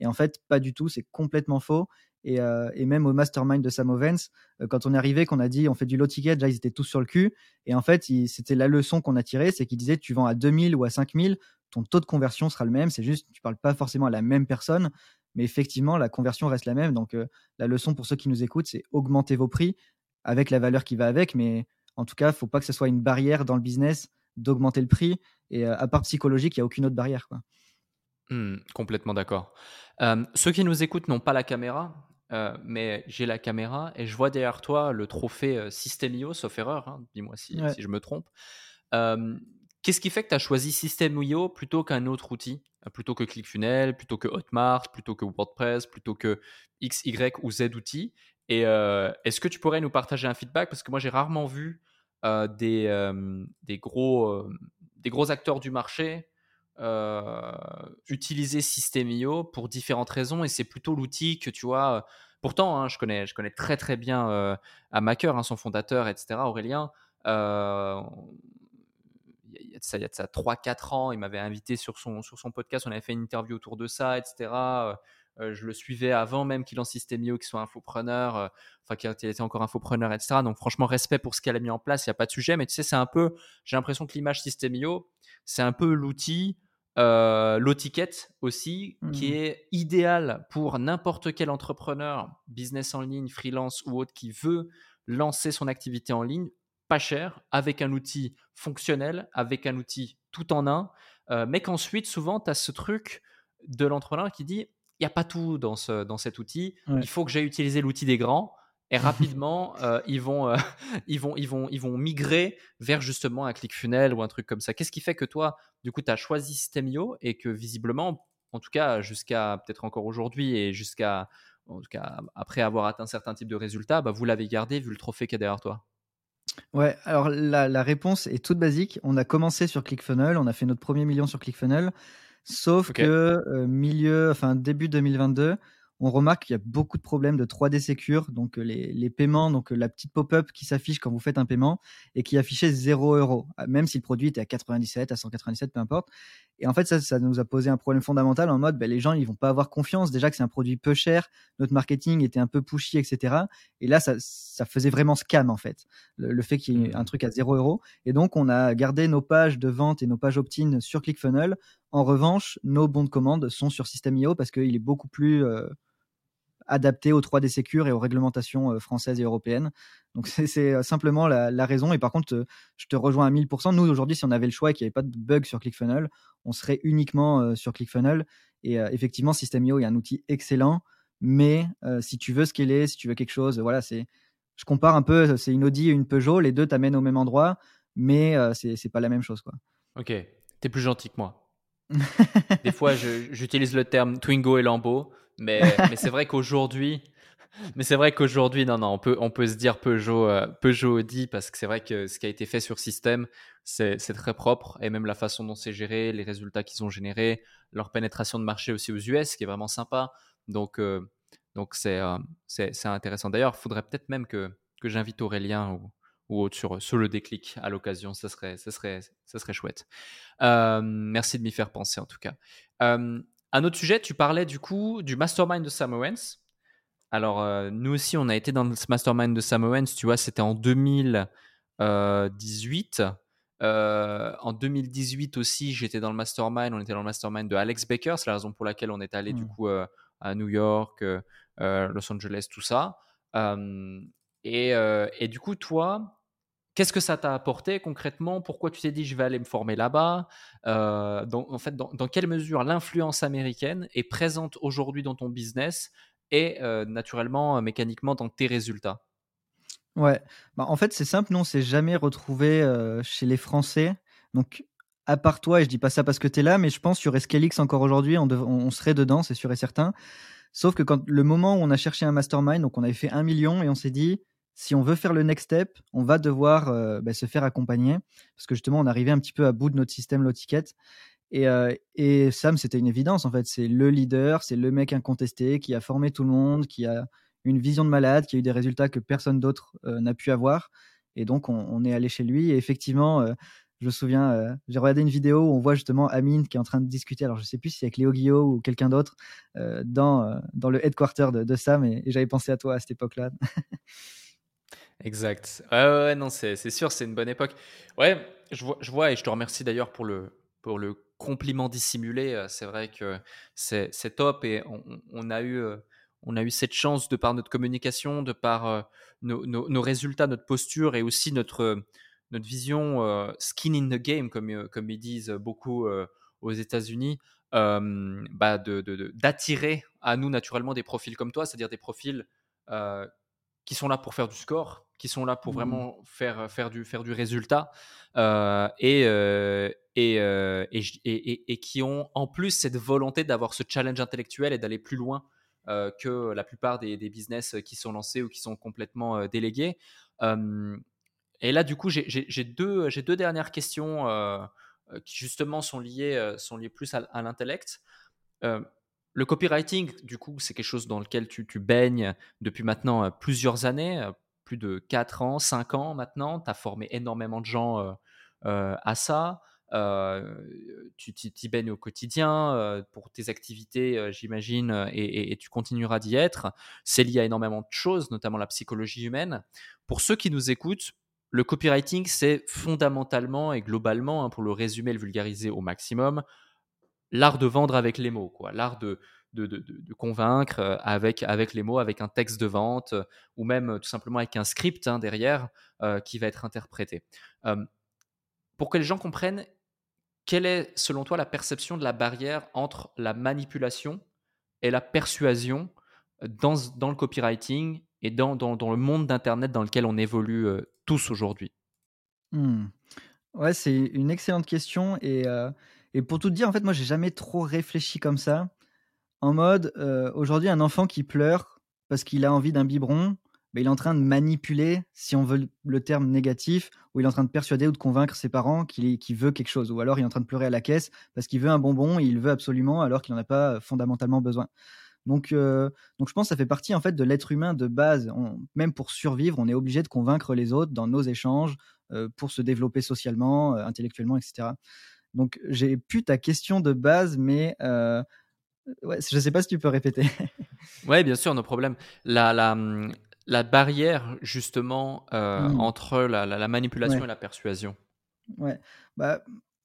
B: Et en fait, pas du tout, c'est complètement faux. Et, euh, même au mastermind de Sam Ovens, euh, quand on est arrivé, qu'on a dit on fait du low ticket, déjà ils étaient tous sur le cul. Et en fait, c'était la leçon qu'on a tirée, c'est qu'ils disaient tu vends à 2000 ou à 5000, ton taux de conversion sera le même. C'est juste, tu parles pas forcément à la même personne, mais effectivement, la conversion reste la même. Donc, euh, la leçon pour ceux qui nous écoutent, c'est augmenter vos prix avec la valeur qui va avec. Mais en tout cas, faut pas que ce soit une barrière dans le business d'augmenter le prix. Et à part psychologique, il n'y a aucune autre barrière. Quoi.
A: Mmh, complètement d'accord. ceux qui nous écoutent n'ont pas la caméra, euh, mais j'ai la caméra et je vois derrière toi le trophée euh, System.io, sauf erreur, hein, dis-moi si, je me trompe. Qu'est-ce qui fait que tu as choisi System.io plutôt qu'un autre outil? Euh, Plutôt que ClickFunnels, plutôt que Hotmart, plutôt que WordPress, plutôt que X, Y ou Z outils? Et est-ce que tu pourrais nous partager un feedback? Parce que moi, j'ai rarement vu des, des, gros, des gros acteurs du marché euh, utiliser System.io pour différentes raisons et c'est plutôt l'outil que tu vois. Pourtant, hein, je, connais, je connais très très bien euh, Amaker, hein, son fondateur, etc., Aurélien. Euh, il y a de ça, il y a ça 3-4 ans, il m'avait invité sur son, sur son podcast, on avait fait une interview autour de ça, etc. je le suivais avant même qu'il lance Systemio, qu'il soit infopreneur, enfin qu'il était encore infopreneur, etc. Donc franchement, respect pour ce qu'elle a mis en place, il n'y a pas de sujet. Mais tu sais, c'est un peu, j'ai l'impression que l'image Systemio, c'est un peu l'outil euh, aussi, qui mmh. est idéal pour n'importe quel entrepreneur, business en ligne, freelance ou autre, qui veut lancer son activité en ligne, pas cher, avec un outil fonctionnel, avec un outil tout en un, euh, mais qu'ensuite, souvent, tu as ce truc de l'entrepreneur qui dit, il n'y a pas tout dans, ce, dans cet outil, il faut que j'aille utiliser l'outil des grands et rapidement euh, ils vont euh, ils vont ils vont ils vont migrer vers justement un ClickFunnels ou un truc comme ça. Qu'est-ce qui fait que toi du coup tu as choisi System.io et que visiblement en tout cas jusqu'à peut-être encore aujourd'hui et jusqu'à en tout cas après avoir atteint certains types de résultats, bah, vous l'avez gardé vu le trophée qui est derrière toi?
B: Ouais, alors la, la, réponse est toute basique. On a commencé sur ClickFunnels, on a fait notre premier million sur ClickFunnels, sauf que euh, milieu, enfin début 2022, on remarque qu'il y a beaucoup de problèmes de 3D Secure, donc euh, les, paiements, donc euh, la petite pop-up qui s'affiche quand vous faites un paiement et qui affichait 0 euros, même si le produit était à 97, à 197, peu importe. Et en fait, ça, ça nous a posé un problème fondamental en mode, ben, les gens, ils vont pas avoir confiance. Déjà que c'est un produit peu cher, notre marketing était un peu pushy, etc. Et là, ça, faisait vraiment scam, en fait, le, fait qu'il y ait un mmh. truc à 0 euros. Et donc, on a gardé nos pages de vente et nos pages opt-in sur ClickFunnels. En revanche, nos bons de commande sont sur System.io parce qu'il est beaucoup plus... Euh, adapté aux 3D Secure et aux réglementations euh, françaises et européennes. Donc c'est euh, simplement la, raison. Et par contre, euh, je te rejoins à 1000%. Nous, aujourd'hui, si on avait le choix et qu'il n'y avait pas de bug sur ClickFunnels, on serait uniquement sur ClickFunnels. Et effectivement, System.io est un outil excellent. Mais si tu veux scaler, si tu veux quelque chose, voilà, c'est. Je compare un peu, c'est une Audi et une Peugeot, les deux t'amènent au même endroit, mais c'est pas la même chose, quoi.
A: Ok, t'es plus gentil que moi. Des fois, j'utilise le terme Twingo et Lambo. Mais, mais c'est vrai qu'aujourd'hui, mais c'est vrai qu'aujourd'hui, non, non, on peut, on peut se dire Peugeot, euh, Peugeot Audi parce que c'est vrai que ce qui a été fait sur système, c'est très propre et même la façon dont c'est géré, les résultats qu'ils ont générés, leur pénétration de marché aussi aux US, qui est vraiment sympa. Donc, euh, donc c'est euh, c'est intéressant. D'ailleurs, il faudrait peut-être même que, que j'invite Aurélien ou, ou autre sur, sur le déclic à l'occasion. Ça serait, ça, serait, ça serait chouette. merci de m'y faire penser en tout cas. Un autre sujet, tu parlais du coup du mastermind de Sam Owens. Alors, euh, nous aussi, on a été dans ce mastermind de Sam Owens, tu vois, c'était en 2018. Euh, en 2018 aussi, j'étais dans le mastermind, on était dans le mastermind de Alex Baker, c'est la raison pour laquelle on est allé du hmm. coup euh, à New York, Los Angeles, tout ça. Et, et, du coup, toi, Qu'est-ce que ça t'a apporté concrètement? Pourquoi tu t'es dit je vais aller me former là-bas? Euh, En fait, dans, quelle mesure l'influence américaine est présente aujourd'hui dans ton business et euh, naturellement, euh, mécaniquement, dans tes résultats?
B: Ouais, bah, en fait, c'est simple, nous, on s'est jamais retrouvé chez les Français. Donc, à part toi, et je dis pas ça parce que tu es là, mais je pense sur Escalix encore aujourd'hui, on, on, serait dedans, c'est sûr et certain. Sauf que quand le moment où on a cherché un mastermind, donc on avait fait un million et on s'est dit, si on veut faire le next step, on va devoir euh, bah, se faire accompagner parce que justement, on arrivait un petit peu à bout de notre système low ticket. Et, euh, et Sam, c'était une évidence en fait. C'est le leader, c'est le mec incontesté qui a formé tout le monde, qui a une vision de malade, qui a eu des résultats que personne d'autre euh, n'a pu avoir. Et donc, on, est allé chez lui. Et effectivement, Je me souviens, j'ai regardé une vidéo où on voit justement Amine qui est en train de discuter, alors je sais plus si c'est avec Léo Guillot ou quelqu'un d'autre, dans, le headquarter de, de Sam, et, j'avais pensé à toi à cette époque-là.
A: exact. Ouais, non, c'est sûr, c'est une bonne époque. Ouais, je vois, et je te remercie d'ailleurs pour le, pour le compliment dissimulé. C'est vrai que c'est top et on, a eu on a eu cette chance de par notre communication, de par euh, nos, résultats, notre posture et aussi notre, notre vision euh, skin in the game, comme, euh, comme ils disent beaucoup aux États-Unis, bah d'attirer à nous naturellement des profils comme toi, c'est-à-dire des profils qui sont là pour faire du score, qui sont là pour mmh. vraiment faire, faire, du, faire du résultat et, et, et, et, qui ont en plus cette volonté d'avoir ce challenge intellectuel et d'aller plus loin euh, que la plupart des, business qui sont lancés ou qui sont complètement euh, délégués. et là, du coup, j'ai deux, deux dernières questions euh, qui justement sont liées, sont liées plus à, l'intellect. le copywriting, du coup, c'est quelque chose dans lequel tu, tu baignes depuis maintenant plusieurs années, plus de 4 ans, 5 ans maintenant. Tu as formé énormément de gens à ça. Euh, tu t'y baignes au quotidien euh, pour tes activités, euh, j'imagine, et, tu continueras d'y être. C'est lié à énormément de choses, notamment la psychologie humaine. Pour ceux qui nous écoutent, le copywriting, c'est fondamentalement et globalement, hein, pour le résumer le vulgariser au maximum, l'art de vendre avec les mots, quoi. L'art de, de, convaincre avec, avec les mots, avec un texte de vente, ou même tout simplement avec un script hein, derrière qui va être interprété. pour que les gens comprennent, quelle est, selon toi, la perception de la barrière entre la manipulation et la persuasion dans, dans le copywriting et dans, dans, le monde d'Internet dans lequel on évolue euh, tous aujourd'hui?
B: Mmh. Ouais, c'est une excellente question. Et, euh, et pour tout dire, en fait, moi, j'ai jamais trop réfléchi comme ça. En mode, euh, aujourd'hui, un enfant qui pleure parce qu'il a envie d'un biberon, il est en train de manipuler, si on veut le terme négatif, ou il est en train de persuader ou de convaincre ses parents qu'il veut quelque chose, ou alors il est en train de pleurer à la caisse parce qu'il veut un bonbon et il veut absolument alors qu'il n'en a pas fondamentalement besoin. Donc, euh, donc je pense que ça fait partie en fait de l'être humain de base. même pour survivre, on est obligé de convaincre les autres dans nos échanges euh, pour se développer socialement, euh, intellectuellement, etc. Donc j'ai plus ta question de base, mais ouais, je ne sais pas si tu peux répéter.
A: oui, bien sûr, nos problèmes. La, la, hum, la barrière justement euh, mmh. entre la, manipulation et la persuasion
B: Ouais, bah,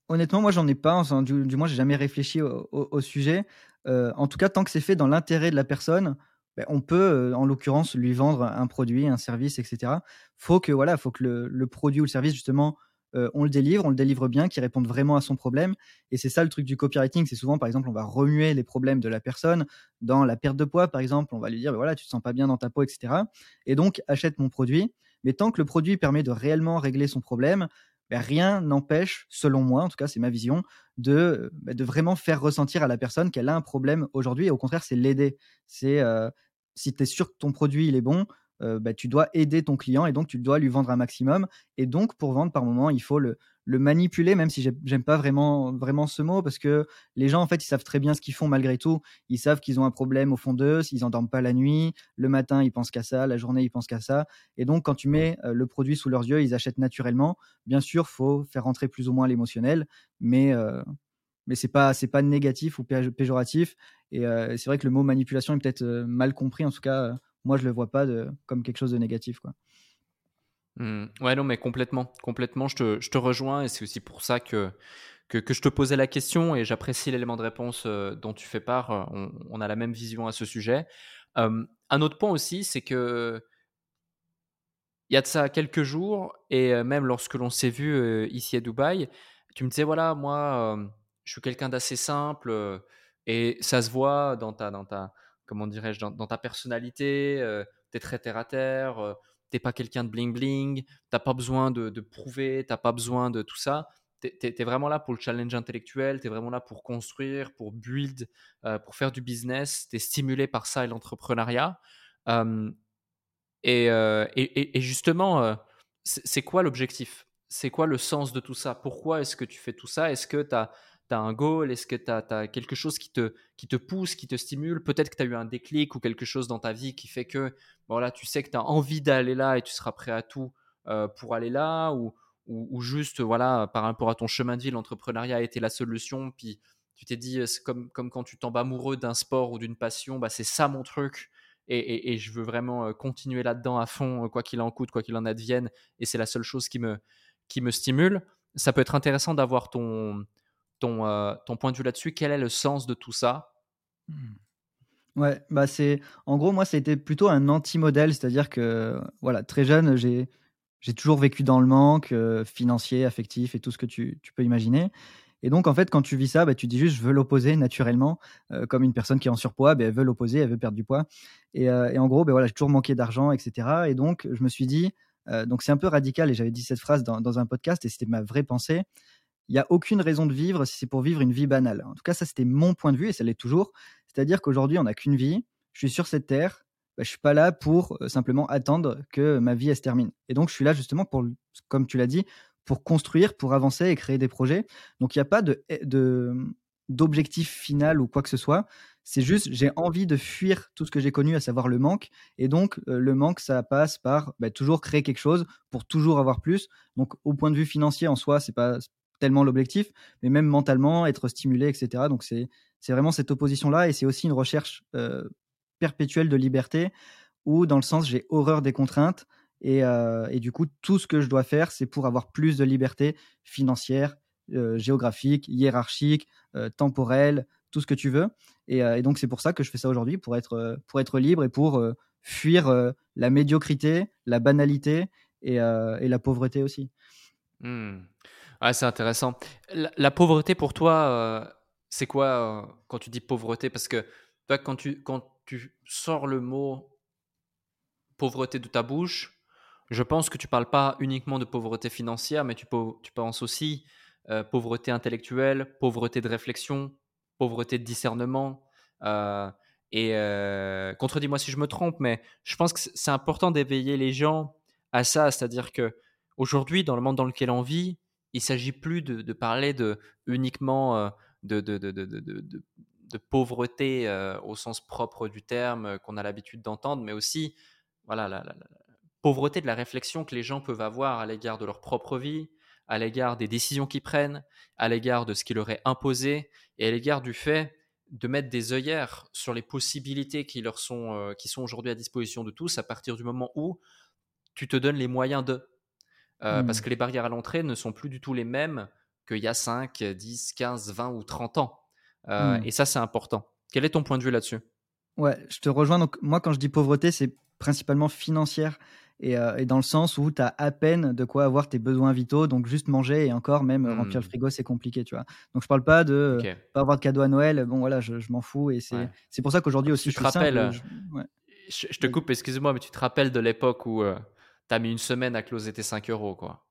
B: honnêtement, moi j'en ai pas, du, du moins j'ai jamais réfléchi au, sujet. Euh, en tout cas, tant que c'est fait dans l'intérêt de la personne, bah, on peut, euh, en l'occurrence, lui vendre un produit, un service, etc. Faut que voilà, faut que le, le produit ou le service justement euh, on le délivre, on le délivre bien, qui répondent vraiment à son problème. Et c'est ça le truc du copywriting, c'est souvent, par exemple, on va remuer les problèmes de la personne dans la perte de poids, par exemple, on va lui dire, bah voilà, tu te sens pas bien dans ta peau, etc. Et donc, achète mon produit. Mais tant que le produit permet de réellement régler son problème, bah, rien n'empêche, selon moi, en tout cas c'est ma vision, de, bah, de vraiment faire ressentir à la personne qu'elle a un problème aujourd'hui. Et au contraire, c'est l'aider. C'est euh, si tu es sûr que ton produit il est bon, euh, bah, tu dois aider ton client et donc tu dois lui vendre un maximum. Et donc, pour vendre, par moment, il faut le, manipuler, même si j'aime pas vraiment, vraiment ce mot, parce que les gens, en fait, ils savent très bien ce qu'ils font malgré tout. Ils savent qu'ils ont un problème au fond d'eux, s'ils n'endorment pas la nuit, le matin, ils pensent qu'à ça, la journée, ils pensent qu'à ça. Et donc, quand tu mets euh, le produit sous leurs yeux, ils achètent naturellement. Bien sûr, faut faire rentrer plus ou moins l'émotionnel, mais euh, mais c'est pas pas négatif ou péjoratif et c'est vrai que le mot manipulation est peut-être mal compris en tout cas moi je le vois pas comme quelque chose de négatif quoi.
A: Mmh. Ouais non mais complètement complètement je te, je te rejoins et c'est aussi pour ça que, que, je te posais la question et j'apprécie l'élément de réponse euh, dont tu fais part. On, on, a la même vision à ce sujet. un autre point aussi c'est que il y a de ça quelques jours et euh, même lorsque l'on s'est vu euh, ici à Dubaï, tu me disais voilà moi je suis quelqu'un d'assez simple et ça se voit dans ta dans ta comment dirais-je, dans, ta personnalité, euh, tu es très terre à terre, euh, t'es pas quelqu'un de bling bling, t'as pas besoin de, de prouver, t'as pas besoin de tout ça. Tu es, vraiment là pour le challenge intellectuel, tu es vraiment là pour construire, pour build, euh, pour faire du business, tu es stimulé par ça et l'entrepreneuriat. Et, et, et, justement, c'est quoi l'objectif? C'est quoi le sens de tout ça? Pourquoi est-ce que tu fais tout ça? Est-ce que tu tu as un goal Est-ce que tu as, quelque chose qui te, pousse, qui te stimule? Peut-être que tu as eu un déclic ou quelque chose dans ta vie qui fait que tu sais que tu as envie d'aller là et tu seras prêt à tout euh, pour aller là ou, ou, juste, voilà, par rapport à ton chemin de vie, l'entrepreneuriat a été la solution, puis tu t'es dit, c'est comme, comme quand tu tombes amoureux d'un sport ou d'une passion, bah, c'est ça mon truc, et, et, je veux vraiment continuer là-dedans à fond, quoi qu'il en coûte, quoi qu'il en advienne, et c'est la seule chose qui me, qui me stimule. Ça peut être intéressant d'avoir ton, ton, ton point de vue là-dessus? Quel est le sens de tout ça?
B: Mmh. Ouais, bah c'est en gros moi c'était plutôt un anti-modèle, c'est-à-dire que voilà, très jeune, j'ai j'ai toujours vécu dans le manque euh, financier, affectif et tout ce que tu, tu, peux imaginer. Et donc en fait quand tu vis ça, bah, tu dis juste je veux l'opposer naturellement, euh, comme une personne qui est en surpoids, bah, elle veut l'opposer, elle veut perdre du poids. Et, euh, et en gros, bah, voilà, j'ai toujours manqué d'argent, etc. Et donc je me suis dit, donc c'est un peu radical et j'avais dit cette phrase dans un podcast et c'était ma vraie pensée. Il n'y a aucune raison de vivre si c'est pour vivre une vie banale. En tout cas, ça c'était mon point de vue et ça l'est toujours. C'est-à-dire qu'aujourd'hui, on n'a qu'une vie. Je suis sur cette terre. Bah, je suis pas là pour euh, simplement attendre que ma vie elle se termine. Et donc, je suis là justement pour, comme tu l'as dit, pour construire, pour avancer et créer des projets. Donc, il n'y a pas de, de d'objectif final ou quoi que ce soit. C'est juste, j'ai envie de fuir tout ce que j'ai connu, à savoir le manque. Et donc, euh, le manque, ça passe par bah, toujours créer quelque chose pour toujours avoir plus. Donc, au point de vue financier, en soi, c'est pas tellement l'objectif, mais même mentalement, être stimulé, etc. Donc, c'est vraiment cette opposition-là et c'est aussi une recherche euh, perpétuelle de liberté où, dans le sens, j'ai horreur des contraintes et, euh, et, du coup, tout ce que je dois faire, c'est pour avoir plus de liberté financière, euh, géographique, hiérarchique, temporelle, tout ce que tu veux. Et, donc, c'est pour ça que je fais ça aujourd'hui, pour être, pour être libre et pour fuir la médiocrité, la banalité et, et la pauvreté aussi.
A: Mmh. C'est intéressant. La, pauvreté pour toi, c'est quoi quand tu dis pauvreté? Parce que toi, quand tu, quand tu sors le mot pauvreté de ta bouche, je pense que tu parles pas uniquement de pauvreté financière, mais tu, tu penses aussi pauvreté intellectuelle, pauvreté de réflexion, pauvreté de discernement. et contredis-moi si je me trompe, mais je pense que c'est important d'éveiller les gens à ça, c'est-à-dire que aujourd'hui, dans le monde dans lequel on vit, il s'agit plus de, parler de uniquement de, de, pauvreté euh, au sens propre du terme euh, qu'on a l'habitude d'entendre, mais aussi voilà, la, pauvreté de la réflexion que les gens peuvent avoir à l'égard de leur propre vie, à l'égard des décisions qu'ils prennent, à l'égard de ce qui leur est imposé et à l'égard du fait de mettre des œillères sur les possibilités qui leur sont, euh, qui sont aujourd'hui à disposition de tous à partir du moment où tu te donnes les moyens de. Parce mmh. que les barrières à l'entrée ne sont plus du tout les mêmes qu'il y a 5, 10, 15, 20 ou 30 ans. Euh, hmm. Et ça, c'est important. Quel est ton point de vue là-dessus?
B: Ouais, je te rejoins. Donc, moi, quand je dis pauvreté, c'est principalement financière et, euh, et, dans le sens où tu as à peine de quoi avoir tes besoins vitaux, donc juste manger et encore, même euh, remplir le hmm. frigo, c'est compliqué, tu vois. Donc, je parle pas de pas avoir de cadeau à Noël. Bon, voilà, je, m'en fous et c'est pour ça qu'aujourd'hui aussi,
A: je te rappelle. je, te coupe, excuse-moi, mais tu te rappelles de l'époque où tu as mis une semaine à closer tes 5 euros, quoi.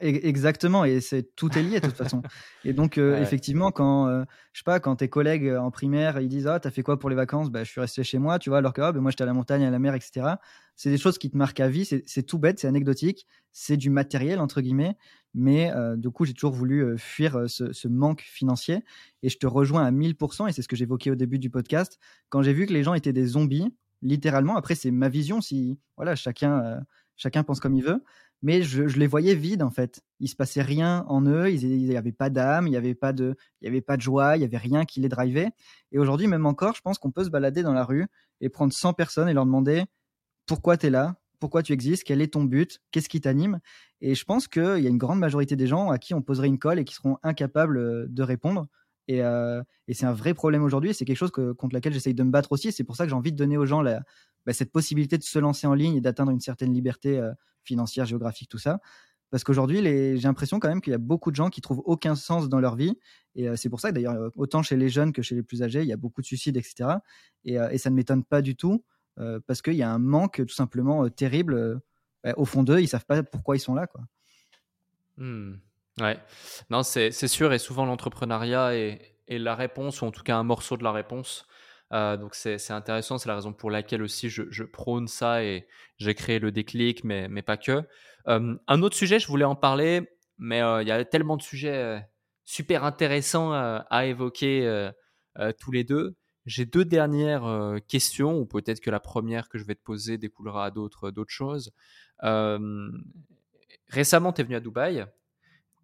B: Exactement, et c'est tout est lié de toute façon. Et donc euh, effectivement, quand euh, je sais pas, quand tes collègues euh, en primaire ils disent ah t'as fait quoi pour les vacances, bah je suis resté chez moi, tu vois, alors que ah, bah, moi j'étais à la montagne, à la mer, etc. C'est des choses qui te marquent à vie, c'est tout bête, c'est anecdotique, c'est du matériel entre guillemets, mais du coup j'ai toujours voulu fuir ce, ce, manque financier. Et je te rejoins à 1000%, et c'est ce que j'évoquais au début du podcast, quand j'ai vu que les gens étaient des zombies, littéralement. Après c'est ma vision, si voilà chacun chacun pense comme il veut mais je, les voyais vides en fait. Il se passait rien en eux, ils n'y avait pas d'âme, il n'y avait pas de, il avait pas de joie, il y avait rien qui les drivait. Et aujourd'hui, même encore, je pense qu'on peut se balader dans la rue et prendre 100 personnes et leur demander pourquoi tu es là, pourquoi tu existes, quel est ton but, qu'est-ce qui t'anime? Et je pense qu'il y a une grande majorité des gens à qui on poserait une colle et qui seront incapables euh, de répondre. Et, euh, et c'est un vrai problème aujourd'hui. C'est quelque chose contre lequel j'essaye de me battre aussi. C'est pour ça que j'ai envie de donner aux gens la, bah, cette possibilité de se lancer en ligne et d'atteindre une certaine liberté euh, financière, géographique, tout ça. Parce qu'aujourd'hui, j'ai l'impression quand même qu'il y a beaucoup de gens qui trouvent aucun sens dans leur vie. Et euh, c'est pour ça que d'ailleurs, euh, autant chez les jeunes que chez les plus âgés, il y a beaucoup de suicides, etc. Et, ça ne m'étonne pas du tout, parce qu'il y a un manque tout simplement terrible. Bah, au fond d'eux, ils savent pas pourquoi ils sont là. Quoi.
A: Mmh. Ouais, non, c'est sûr, et souvent l'entrepreneuriat est, la réponse, ou en tout cas un morceau de la réponse. Euh, donc c'est intéressant, c'est la raison pour laquelle aussi je, prône ça et j'ai créé le déclic, mais, mais pas que. Euh, un autre sujet, je voulais en parler, mais euh, il y a tellement de sujets super intéressants à évoquer tous les deux. J'ai deux dernières questions, ou peut-être que la première que je vais te poser découlera d'autres choses. récemment, tu es venu à Dubaï.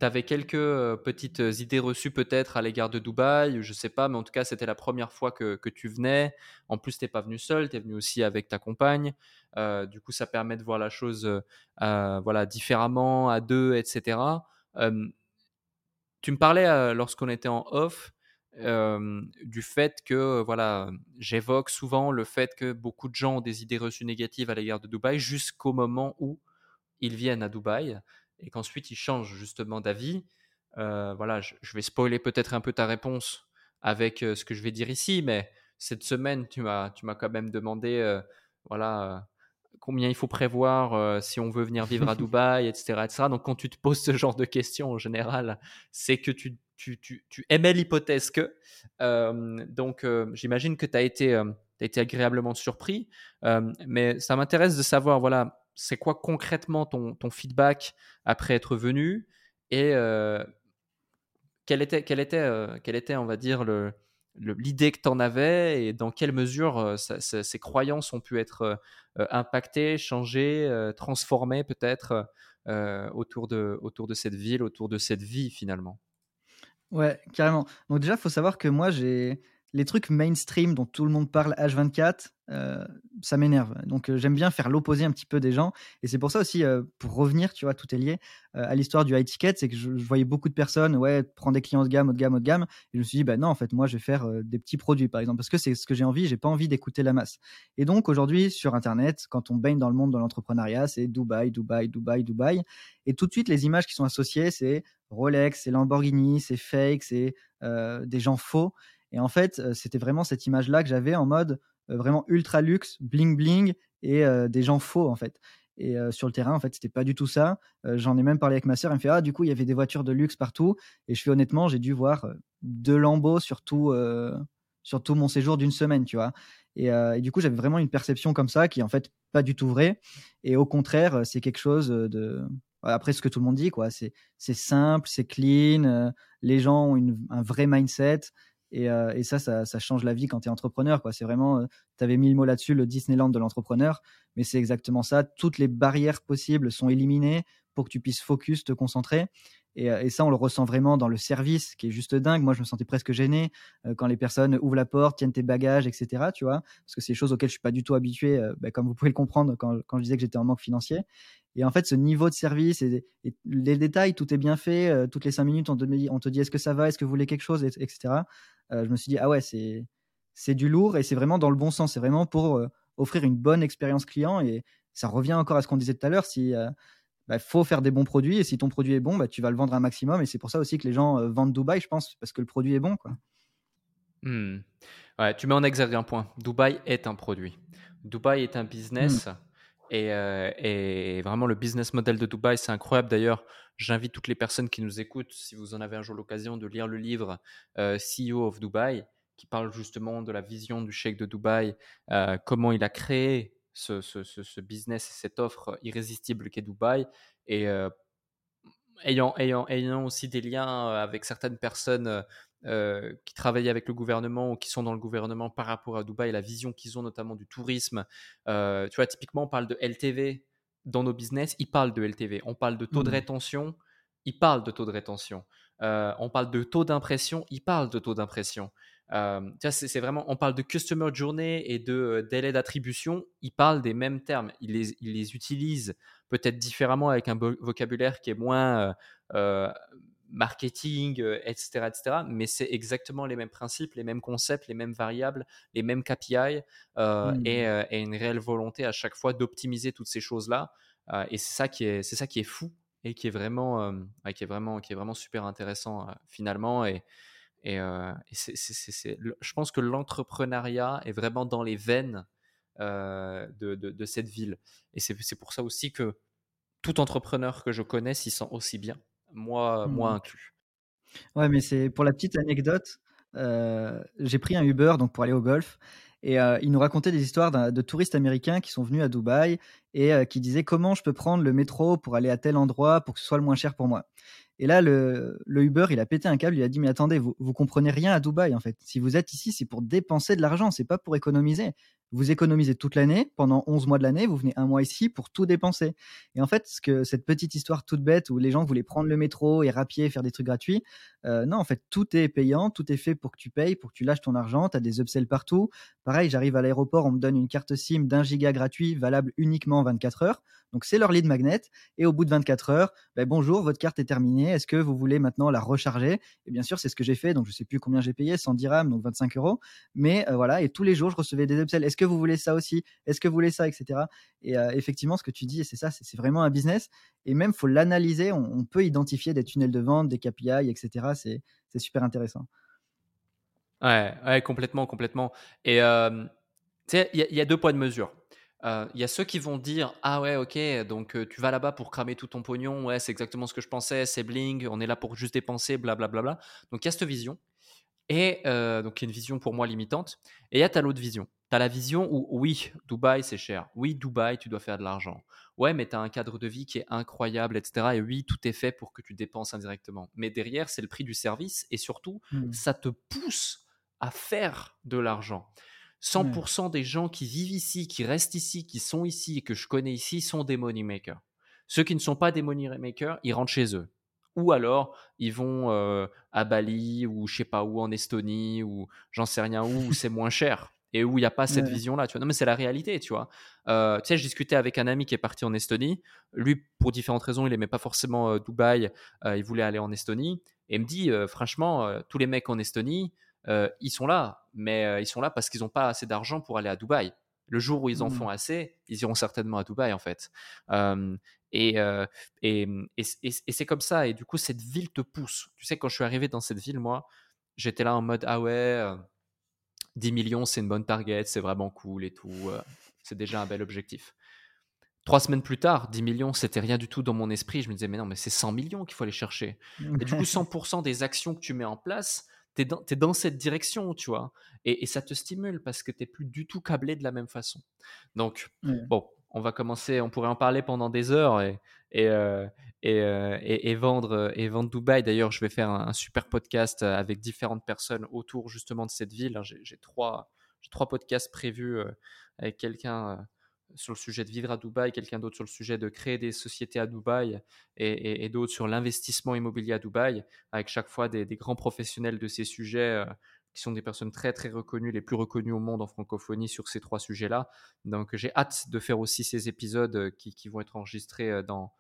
A: Tu avais quelques petites idées reçues peut-être à l'égard de Dubaï, je sais pas, mais en tout cas, c'était la première fois que, tu venais. En plus, tu n'es pas venu seul, tu es venu aussi avec ta compagne. du coup, ça permet de voir la chose voilà, différemment, à deux, etc. tu me parlais lorsqu'on était en off du fait que voilà, j'évoque souvent le fait que beaucoup de gens ont des idées reçues négatives à l'égard de Dubaï jusqu'au moment où ils viennent à Dubaï et qu'ensuite ils changent justement d'avis. voilà, je, vais spoiler peut-être un peu ta réponse avec ce que je vais dire ici, mais cette semaine, tu m'as, tu m'as quand même demandé, voilà, combien il faut prévoir si on veut venir vivre à Dubaï, etc., etc. Donc, quand tu te poses ce genre de questions, en général, c'est que tu, tu, tu, tu aimais l'hypothèse que. donc, j'imagine que tu as été, été agréablement surpris. mais ça m'intéresse de savoir, voilà, c'est quoi concrètement ton, feedback après être venu et quel était, quel était, quel était, on va dire, le, l'idée que tu en avais et dans quelle mesure ces croyances ont pu être impactées, changées, transformées peut-être autour, de, autour de cette ville, autour de cette vie finalement?
B: Ouais, carrément. Donc déjà, il faut savoir que moi, j'ai les trucs mainstream dont tout le monde parle H24, euh, ça m'énerve. Donc euh, j'aime bien faire l'opposé un petit peu des gens. Et c'est pour ça aussi, euh, pour revenir, tu vois, tout est lié à l'histoire du high ticket, c'est que je, voyais beaucoup de personnes, ouais, prendre des clients de gamme, haut de gamme, haut de gamme. Et je me suis dit, bah non, en fait, moi, je vais faire des petits produits, par exemple, parce que c'est ce que j'ai envie, j'ai pas envie d'écouter la masse. Et donc aujourd'hui, sur Internet, quand on baigne dans le monde de l'entrepreneuriat, c'est Dubaï, Dubaï, Dubaï, Dubaï. Et tout de suite, les images qui sont associées, c'est Rolex, c'est Lamborghini, c'est fake, c'est des gens faux. Et en fait, c'était vraiment cette image-là que j'avais en mode vraiment ultra luxe, bling bling et des gens faux en fait. Et sur le terrain, en fait, c'était pas du tout ça. J'en ai même parlé avec ma sœur. Elle me fait Ah, du coup, il y avait des voitures de luxe partout. Et je fais honnêtement, j'ai dû voir deux lambeaux sur tout, sur tout mon séjour d'une semaine, tu vois. Et, et du coup, j'avais vraiment une perception comme ça qui est en fait pas du tout vraie. Et au contraire, c'est quelque chose de. Après, ce que tout le monde dit, quoi. C'est simple, c'est clean. les gens ont un vrai mindset. Euh, et, ça, ça, change la vie quand tu es entrepreneur. C'est vraiment, euh, tu avais mis le mot là-dessus, le Disneyland de l'entrepreneur, mais c'est exactement ça. Toutes les barrières possibles sont éliminées pour que tu puisses focus, te concentrer. Et, euh, ça, on le ressent vraiment dans le service, qui est juste dingue. Moi, je me sentais presque gêné quand les personnes ouvrent la porte, tiennent tes bagages, etc. Tu vois, parce que c'est des choses auxquelles je suis pas du tout habitué, bah, comme vous pouvez le comprendre quand, je disais que j'étais en manque financier. Et en fait, ce niveau de service et, les détails, tout est bien fait. toutes les cinq minutes, on te, dit est-ce que ça va, est-ce que vous voulez quelque chose, etc. je me suis dit ah ouais, c'est c'est du lourd et c'est vraiment dans le bon sens. C'est vraiment pour offrir une bonne expérience client et ça revient encore à ce qu'on disait tout à l'heure. Si bah, faut faire des bons produits et si ton produit est bon, bah, tu vas le vendre un maximum et c'est pour ça aussi que les gens vendent Dubaï, je pense, parce que le produit est bon, quoi.
A: Mmh. Ouais, tu mets en exergue un point. Dubaï est un produit. Dubaï est un business. Mmh. Euh, et, vraiment, le business model de Dubaï, c'est incroyable. D'ailleurs, j'invite toutes les personnes qui nous écoutent, si vous en avez un jour l'occasion, de lire le livre euh, CEO of Dubai, qui parle justement de la vision du cheikh de Dubaï, euh, comment il a créé ce, ce, ce, business et cette offre irrésistible qu'est Dubaï. Et ayant, ayant, ayant aussi des liens avec certaines personnes euh, qui travaillent avec le gouvernement ou qui sont dans le gouvernement par rapport à Dubaï, la vision qu'ils ont notamment du tourisme. Euh, tu vois, typiquement, on parle de LTV dans nos business, ils parlent de LTV. On parle de taux de mmh. rétention, ils parlent de taux de rétention. Euh, on parle de taux d'impression, ils parlent de taux d'impression. C'est vraiment, on parle de customer journey et de délai d'attribution, ils parlent des mêmes termes. Ils les, ils les utilisent peut-être différemment avec un vocabulaire qui est moins marketing, etc., euh, etc. Mais c'est exactement les mêmes principes, les mêmes concepts, les mêmes variables, les mêmes KPI euh, mmh. euh, et, une réelle volonté à chaque fois d'optimiser toutes ces choses-là. et c'est ça qui est, c'est ça qui est fou et qui est vraiment, qui est vraiment, qui est vraiment super intéressant finalement. Et, et, c'est, je pense que l'entrepreneuriat est vraiment dans les veines de, de, cette ville. Et c'est, pour ça aussi que tout entrepreneur que je connais s'y sent aussi bien moi, moi mmh. inclus.
B: Ouais, mais c'est pour la petite anecdote. j'ai pris un Uber donc pour aller au golf et il nous racontait des histoires de touristes américains qui sont venus à Dubaï et qui disaient comment je peux prendre le métro pour aller à tel endroit pour que ce soit le moins cher pour moi? Et là, le, Uber, il a pété un câble, il a dit mais attendez, vous, vous comprenez rien à Dubaï en fait. Si vous êtes ici, c'est pour dépenser de l'argent, c'est pas pour économiser. Vous économisez toute l'année, pendant 11 mois de l'année, vous venez un mois ici pour tout dépenser. Et en fait, ce que, cette petite histoire toute bête où les gens voulaient prendre le métro et rapier, faire des trucs gratuits, euh, non, en fait, tout est payant, tout est fait pour que tu payes, pour que tu lâches ton argent, tu as des upsells partout. Pareil, j'arrive à l'aéroport, on me donne une carte SIM d'un giga gratuit, valable uniquement 24 heures. Donc c'est leur lead magnet. Et au bout de 24 heures, ben, bonjour, votre carte est terminée. Est-ce que vous voulez maintenant la recharger? Et bien sûr, c'est ce que j'ai fait. Donc je sais plus combien j'ai payé, 110 dirhams, donc 25 euros. Mais euh, voilà, et tous les jours, je recevais des upsells. Est-ce que vous voulez ça aussi? Est-ce que vous voulez ça, etc. Et euh, effectivement, ce que tu dis, c'est ça, c'est vraiment un business. Et même, faut l'analyser. On, peut identifier des tunnels de vente, des KPI, etc. C'est super intéressant.
A: Ouais, complètement, complètement. Et euh, tu sais, il y, a deux points de mesure. Il y a ceux qui vont dire ah ouais ok donc tu vas là-bas pour cramer tout ton pognon ouais c'est exactement ce que je pensais c'est bling on est là pour juste dépenser blablabla bla, bla, bla. donc il y a cette vision et donc il y a une vision pour moi limitante et il y a ta l'autre vision tu as la vision où oui Dubaï c'est cher oui Dubaï tu dois faire de l'argent ouais mais tu as un cadre de vie qui est incroyable etc et oui tout est fait pour que tu dépenses indirectement mais derrière c'est le prix du service et surtout mmh. ça te pousse à faire de l'argent 100% des gens qui vivent ici, qui restent ici, qui sont ici et que je connais ici sont des money makers. Ceux qui ne sont pas des money makers, ils rentrent chez eux. Ou alors, ils vont euh, à Bali ou je sais pas où en Estonie ou j'en sais rien où, où c'est moins cher et où il n'y a pas cette vision-là. Tu vois non, mais c'est la réalité, tu vois. Euh, tu sais, je discutais avec un ami qui est parti en Estonie. Lui, pour différentes raisons, il n'aimait pas forcément euh, Dubaï. il voulait aller en Estonie. Et il me dit, franchement, tous les mecs en Estonie, euh, ils sont là, mais euh, ils sont là parce qu'ils n'ont pas assez d'argent pour aller à Dubaï. Le jour où ils en mmh. font assez, ils iront certainement à Dubaï en fait. et, et, et, c'est comme ça. Et du coup, cette ville te pousse. Tu sais, quand je suis arrivé dans cette ville, moi, j'étais là en mode ah ouais, 10 millions, c'est une bonne target, c'est vraiment cool et tout. c'est déjà un bel objectif. Trois semaines plus tard, 10 millions, c'était rien du tout dans mon esprit. Je me disais, mais non, mais c'est 100 millions qu'il faut aller chercher. Et du coup, 100% des actions que tu mets en place, tu es, dans cette direction, tu vois. Et, ça te stimule parce que tu n'es plus du tout câblé de la même façon. Donc, bon, on va commencer, on pourrait en parler pendant des heures et, et, euh, euh, et, vendre, et vendre Dubaï. D'ailleurs, je vais faire un, super podcast avec différentes personnes autour justement de cette ville. J'ai trois, trois podcasts prévus euh, avec quelqu'un sur le sujet de vivre à Dubaï, quelqu'un d'autre sur le sujet de créer des sociétés à Dubaï et, d'autres sur l'investissement immobilier à Dubaï, avec chaque fois des, grands professionnels de ces sujets euh, qui sont des personnes très très reconnues, les plus reconnues au monde en francophonie sur ces trois sujets-là. Donc j'ai hâte de faire aussi ces épisodes euh, qui, vont être enregistrés euh, dans,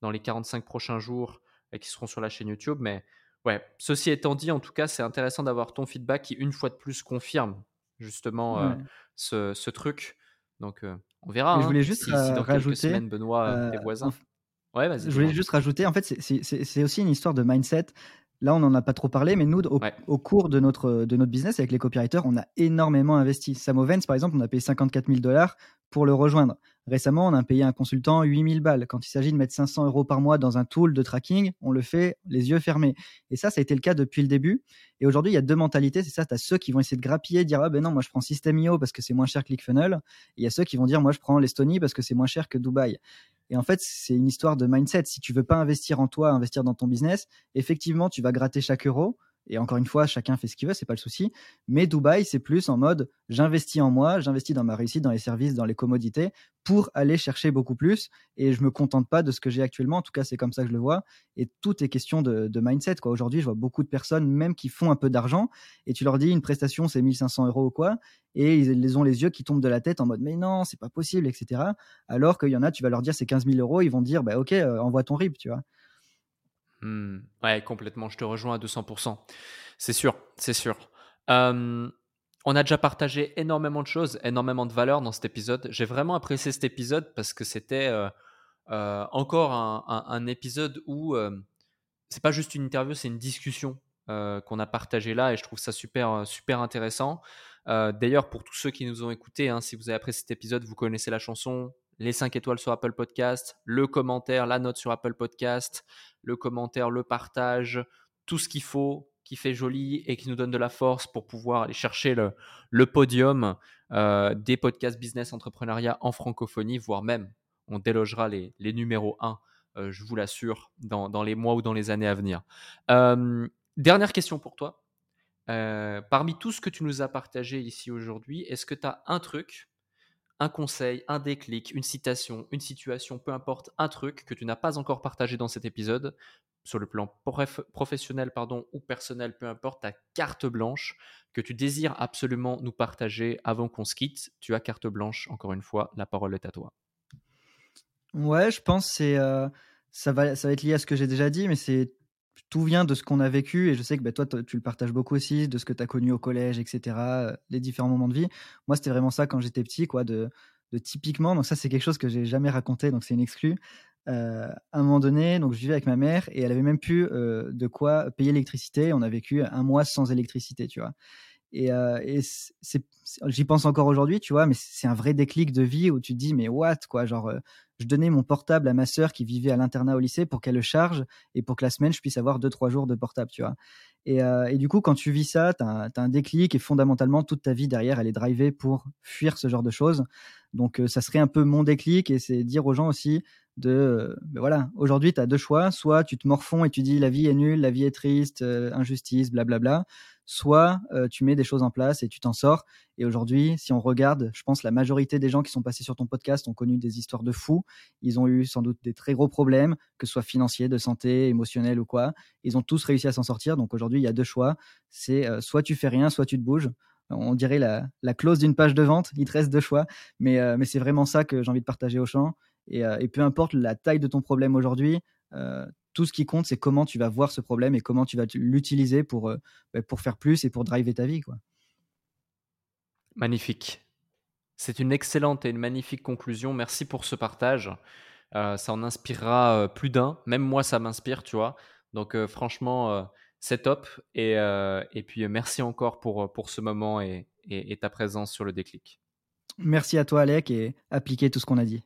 A: dans les 45 prochains jours et qui seront sur la chaîne YouTube. Mais ouais, ceci étant dit, en tout cas, c'est intéressant d'avoir ton feedback qui, une fois de plus, confirme justement ce, ce, truc. Donc, on verra.
B: je voulais juste rajouter,
A: Benoît, tes voisins. Ouais.
B: Je voulais juste rajouter, en fait, c'est aussi une histoire de mindset. Là, on n'en a pas trop parlé, mais nous, au, cours de notre, de notre business avec les copywriters, on a énormément investi. Samovens, par exemple, on a payé 54 000 dollars pour le rejoindre. Récemment, on a payé un consultant 8000 balles. Quand il s'agit de mettre 500 euros par mois dans un tool de tracking, on le fait les yeux fermés. Et ça, ça a été le cas depuis le début. Et aujourd'hui, il y a deux mentalités. C'est ça, tu as ceux qui vont essayer de grappiller, dire, ah ben non, moi je prends System.io parce que c'est moins cher que ClickFunnels. Et il y a ceux qui vont dire, moi je prends l'Estonie parce que c'est moins cher que Dubaï. Et en fait, c'est une histoire de mindset. Si tu veux pas investir en toi, investir dans ton business, effectivement, tu vas gratter chaque euro. Et encore une fois, chacun fait ce qu'il veut, c'est pas le souci. Mais Dubaï, c'est plus en mode j'investis en moi, j'investis dans ma réussite, dans les services, dans les commodités, pour aller chercher beaucoup plus. Et je me contente pas de ce que j'ai actuellement. En tout cas, c'est comme ça que je le vois. Et tout est question de, mindset. Quoi. Aujourd'hui, je vois beaucoup de personnes, même qui font un peu d'argent, et tu leur dis une prestation, c'est 1500 euros ou quoi, et ils, ont les yeux qui tombent de la tête en mode mais non, c'est pas possible, etc. Alors qu'il y en a, tu vas leur dire c'est 15 000 euros, ils vont dire bah ok, euh, envoie ton RIP, tu vois.
A: Mmh. Ouais, complètement. Je te rejoins à 200%. C'est sûr, c'est sûr. on a déjà partagé énormément de choses, énormément de valeurs dans cet épisode. J'ai vraiment apprécié cet épisode parce que c'était euh, euh, encore un, épisode où c'est pas juste une interview, c'est une discussion euh, qu'on a partagée là et je trouve ça super, super intéressant. D'ailleurs, pour tous ceux qui nous ont écoutés, hein, si vous avez apprécié cet épisode, vous connaissez la chanson, les 5 étoiles sur Apple Podcast, le commentaire, la note sur Apple Podcast, le commentaire, le partage, tout ce qu'il faut, qui fait joli et qui nous donne de la force pour pouvoir aller chercher le, podium euh, des podcasts business entrepreneuriat en francophonie, voire même on délogera les, numéros 1, euh, je vous l'assure, dans, les mois ou dans les années à venir. Euh, dernière question pour toi. parmi tout ce que tu nous as partagé ici aujourd'hui, est-ce que tu as un truc un conseil, un déclic, une citation, une situation, peu importe, un truc que tu n'as pas encore partagé dans cet épisode, sur le plan professionnel pardon, ou personnel, peu importe, ta carte blanche que tu désires absolument nous partager avant qu'on se quitte, tu as carte blanche, encore une fois, la parole est à toi.
B: Ouais, je pense que euh, ça, va, ça va être lié à ce que j'ai déjà dit, mais c'est tout vient de ce qu'on a vécu et je sais que bah, toi tu le partages beaucoup aussi de ce que tu as connu au collège etc euh, les différents moments de vie. Moi c'était vraiment ça quand j'étais petit quoi de, typiquement donc ça c'est quelque chose que j'ai jamais raconté donc c'est une exclue. Euh, à un moment donné donc je vivais avec ma mère et elle avait même plus euh, de quoi payer l'électricité. On a vécu un mois sans électricité tu vois et, et j'y pense encore aujourd'hui, tu vois, mais c'est un vrai déclic de vie où tu te dis, mais what, quoi, genre, je donnais mon portable à ma sœur qui vivait à l'internat au lycée pour qu'elle le charge et pour que la semaine, je puisse avoir deux, trois jours de portable, tu vois. Et, euh, du coup, quand tu vis ça, tu as, un déclic et fondamentalement, toute ta vie derrière, elle est drivée pour fuir ce genre de choses. Donc, euh, ça serait un peu mon déclic et c'est dire aux gens aussi de, euh, voilà, aujourd'hui, tu as deux choix. Soit tu te morfonds et tu dis la vie est nulle, la vie est triste, injustice, blablabla soit euh, tu mets des choses en place et tu t'en sors. Et aujourd'hui, si on regarde, je pense la majorité des gens qui sont passés sur ton podcast ont connu des histoires de fous. Ils ont eu sans doute des très gros problèmes, que ce soit financiers, de santé, émotionnels ou quoi. Ils ont tous réussi à s'en sortir. Donc aujourd'hui, il y a deux choix. C'est euh, soit tu fais rien, soit tu te bouges. On dirait la, clause d'une page de vente. Il te reste deux choix. Mais, euh, mais c'est vraiment ça que j'ai envie de partager au champ. Et, et, peu importe la taille de ton problème aujourd'hui, tout ce qui compte, c'est comment tu vas voir ce problème et comment tu vas l'utiliser pour, euh, bah, pour faire plus et pour driver ta vie. Quoi.
A: Magnifique. C'est une excellente et une magnifique conclusion. Merci pour ce partage. Euh, ça en inspirera euh, plus d'un. Même moi, ça m'inspire, tu vois. Donc, franchement, c'est top. Et, et puis, merci encore pour, pour ce moment et, et ta présence sur le déclic.
B: Merci à toi, Alec, et appliquer tout ce qu'on a dit.